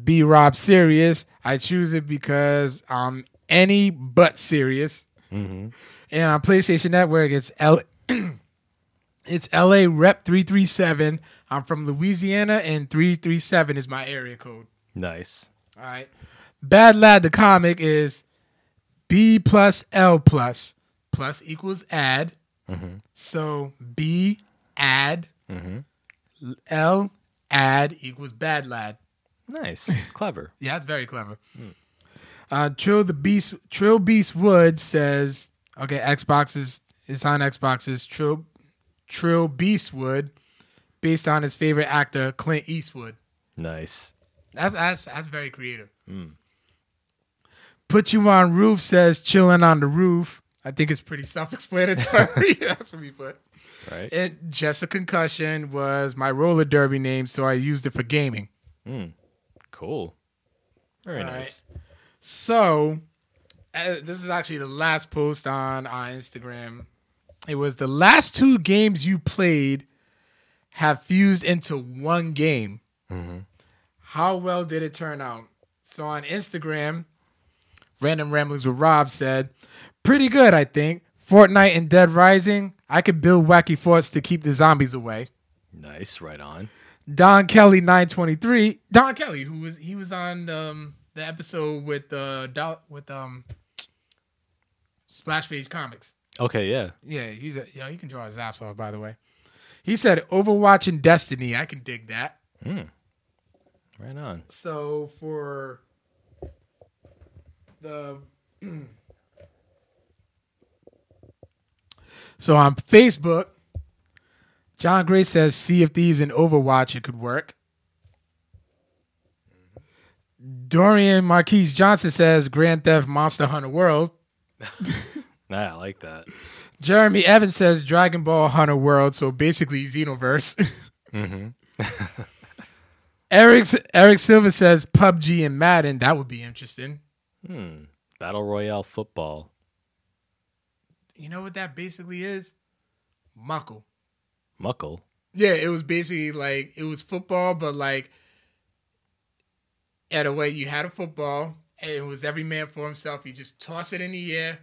B Rob Serious. I choose it because I'm any but serious. Mm-hmm. And on PlayStation Network, it's L. it's LA Rep three three seven. I'm from Louisiana, and three three seven is my area code. Nice. All right. Bad Lad the comic is B plus L plus plus equals add. So B add L add equals Bad Lad. Nice. Clever. Yeah, it's very clever. Uh, Trill the Beast Trill Beast Wood says, okay, Xboxes it's on Xboxes. Trill Trill Beastwood, based on his favorite actor Clint Eastwood. Nice. That's that's that's very creative. Put you on roof says chilling on the roof. I think it's pretty self-explanatory. that's what we put. Right. And just a concussion was my roller derby name, so I used it for gaming. Cool. Very All right. nice. So, uh, this is actually the last post on our Instagram. It was the last two games you played have fused into one game. How well did it turn out? So on Instagram, Random Ramblings with Rob said, "Pretty good, I think. Fortnite and Dead Rising. I could build wacky forts to keep the zombies away." Nice. Right on. Don Kelly nine twenty three. Don Kelly, who was he was on um, the episode with uh Dol- with um Splash Page Comics. Okay. Yeah. Yeah, he's a yeah, he can draw his ass off, by the way. He said Overwatch and Destiny. I can dig that. Right on. So for the So on Facebook, John Gray says "Sea of Thieves in Overwatch it could work. Dorian Marquise Johnson says Grand Theft Monster Hunter World. Nah, I like that. Jeremy Evans says Dragon Ball Hunter World, so basically Xenoverse. Mm-hmm. Eric Eric Silva says PUBG and Madden. That would be interesting. Hmm, Battle Royale football. You know what that basically is? Muckle. Muckle. Yeah, it was basically like it was football, but like at a way you had a football and it was every man for himself. You just toss it in the air,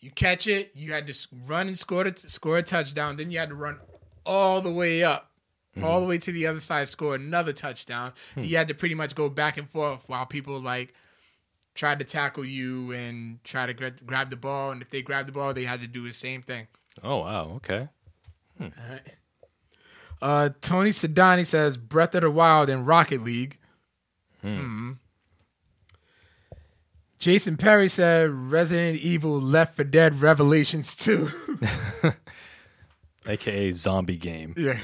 you catch it, you had to run and score it, score a touchdown. Then you had to run all the way up, hmm. all the way to the other side, score another touchdown. Hmm. You had to pretty much go back and forth while people like tried to tackle you and try to gra- grab the ball. And if they grabbed the ball, they had to do the same thing. Oh wow. Okay. Uh, Tony Sedani says Breath of the Wild and Rocket League. Hmm. Jason Perry said Resident Evil Left 4 Dead Revelations 2. AKA zombie game. yeah.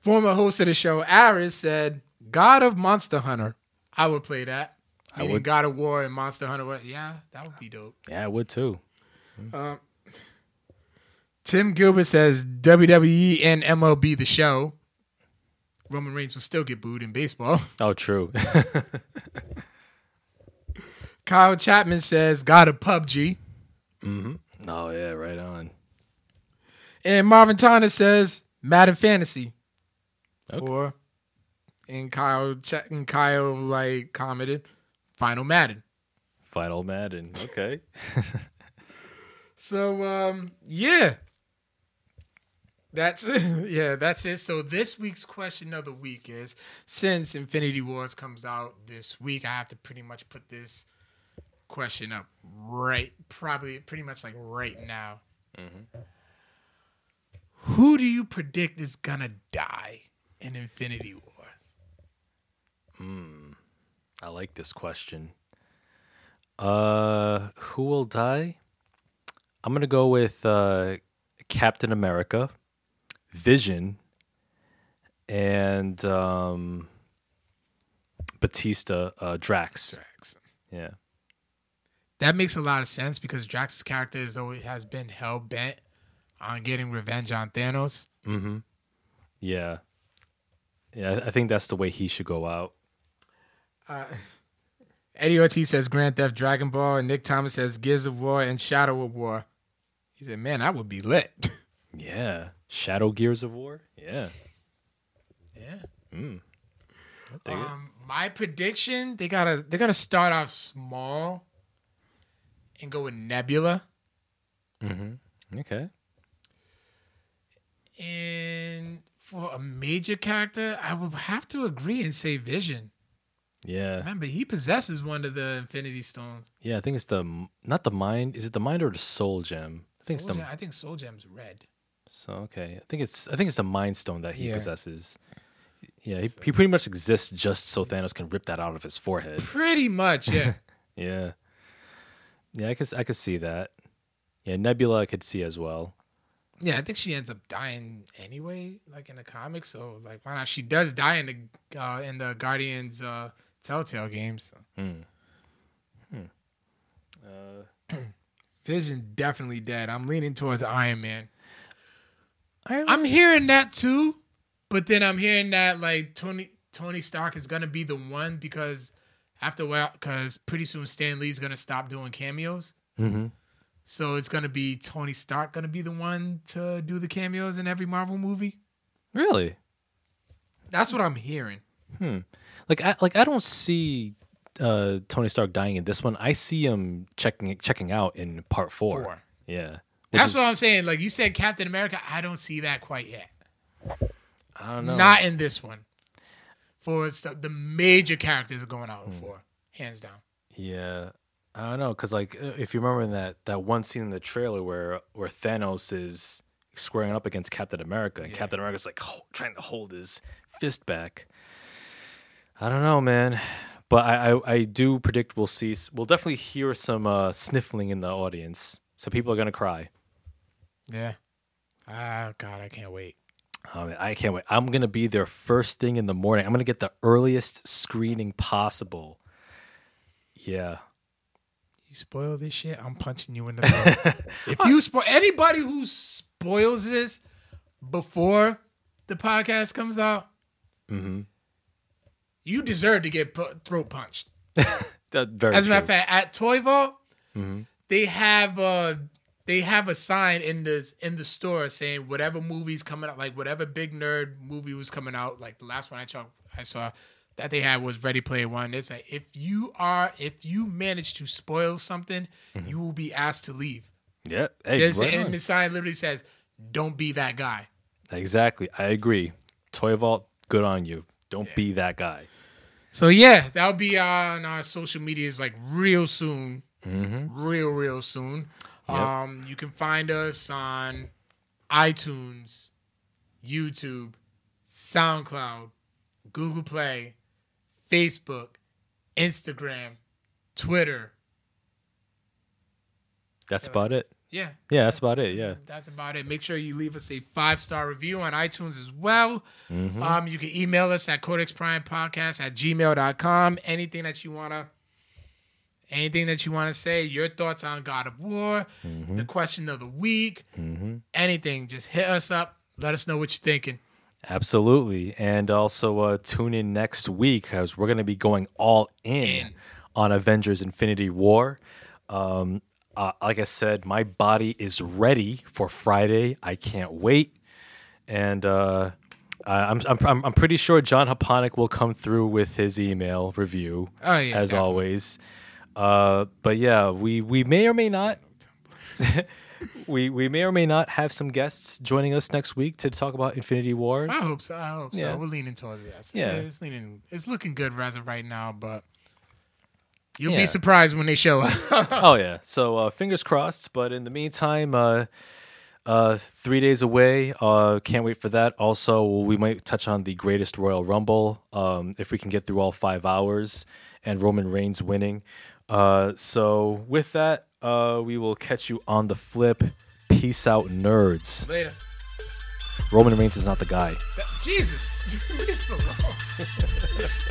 Former host of the show, Ares, said God of Monster Hunter. I would play that. I would. God of War and Monster Hunter. Yeah, that would be dope. Yeah, I would too. Tim Gilbert says WWE and MLB the show. Roman Reigns will still get booed in baseball. Oh, true. Kyle Chapman says God of PUBG. Mm-hmm. oh yeah, right on. And Marvin Tanner says Madden Fantasy. Okay. Or and Kyle Ch- and Kyle like commented Final Madden. Final Madden. Okay. So um yeah. That's yeah, that's it. So this week's question of the week is since Infinity Wars comes out this week, I have to pretty much put this question up right probably pretty much like right now. Who do you predict is gonna die in Infinity Wars? I like this question. Uh, who will die? I'm gonna go with uh, Captain America, Vision, and um, Batista, uh, Drax. Drax. Yeah. That makes a lot of sense because Drax's character is always has been hell bent on getting revenge on Thanos. Mm-hmm. Yeah. Yeah, I think that's the way he should go out. Eddie Ortiz says Grand Theft Dragon Ball, and Nick Thomas says Gears of War and Shadow of War. He said, "Man, I would be lit." Yeah. Shadow Gears of War. Yeah. Yeah. Mm. Um, my prediction: they gotta they're gonna start off small and go with Nebula, Mm-hmm. Okay. and for a major character, I would have to agree and say Vision. Yeah. Remember, he possesses one of the Infinity Stones. Yeah. I think it's the not the mind. Is it the mind or the soul gem? I think Soul it's the. Gem- I think Soul Gem's red. So okay. I think it's. I think it's the mind stone that he Yeah. possesses. Yeah. He, he pretty much exists just so Thanos can rip that out of his forehead. Pretty much, yeah. Yeah. Yeah. I could. I could see that. Yeah. Nebula. I could see as well. yeah, I think she ends up dying anyway, like in the comics. So, like, why not? She does die in the uh, in the Guardians uh, Telltale games. So. Hmm. Hmm. Uh, Vision definitely dead. I'm leaning towards Iron Man. I, I'm hearing that too, but then I'm hearing that like Tony Tony Stark is gonna be the one because after a while, because pretty soon Stan Lee's gonna stop doing cameos. hmm So it's gonna be Tony Stark gonna be the one to do the cameos in every Marvel movie. Really? That's what I'm hearing. Hmm. Like I like I don't see uh Tony Stark dying in this one. I see him checking checking out in part four. Four. Yeah. That's is- what I'm saying. Like you said, Captain America. I don't see that quite yet. I don't know. Not in this one. For the, major characters are going out for hands down. Yeah. I don't know because like uh, if you remember in that that one scene in the trailer where where Thanos is squaring up against Captain America and Captain America's like ho- trying to hold his fist back. I don't know, man. But I, I, I do predict we'll see we'll definitely hear some uh, sniffling in the audience. So people are gonna cry. Yeah. Ah, God, I can't wait. Oh, man, I can't wait. I'm gonna be there first thing in the morning. I'm gonna get the earliest screening possible. Yeah. You spoil this shit, I'm punching you in the throat. if you spoil anybody who spoils this before the podcast comes out, Mm-hmm. You deserve to get pu- throat punched. Very As a matter of fact, at Toy Vault, Mhm. they have a they have a sign in the in the store saying whatever movie's coming out, like whatever big nerd movie was coming out, like the last one I saw, I saw that they had was Ready Player One. It's like if you are if you manage to spoil something, you will be asked to leave. Yeah. Hey, There's- right and on. the sign literally says, "Don't be that guy." exactly. I agree. Toy Vault, good on you. Don't be that guy. So yeah, that'll be on our social medias like real soon. Mm-hmm. real real soon. Yep. Um, you can find us on iTunes, YouTube, SoundCloud, Google Play, Facebook, Instagram, Twitter. That's about it. Yeah, Yeah, that's about it. Yeah. that's about it. Make sure you leave us a five star review on iTunes as well. Mm-hmm. Um, you can email us at codexprimepodcast at gmail.com. Anything that you wanna anything that you wanna say, your thoughts on God of War, Mm-hmm. the question of the week, anything, just hit us up. Let us know what you're thinking. Absolutely. And also uh, tune in next week because we're going to be going all in, In. on Avengers Infinity War. Um, uh, like I said, my body is ready for Friday. I can't wait. And uh, I'm, I'm I'm pretty sure John Haponic will come through with his email review, Oh, yeah, as definitely. always. Uh, but yeah, we, we may or may not we we may or may not have some guests joining us next week to talk about Infinity War. I hope so. I hope so. Yeah. We're leaning towards yes. Yeah. It's leaning it's looking good as of right now, but you'll Yeah. be surprised when they show up. oh yeah. So uh, fingers crossed. But in the meantime, uh, uh, three days away. Uh, can't wait for that. Also, we might touch on the greatest Royal Rumble um, if we can get through all five hours and Roman Reigns winning. Uh, so with that, uh, we will catch you on the flip. Peace out, nerds. Later. Roman Reigns is not the guy. Jesus. Leave it alone.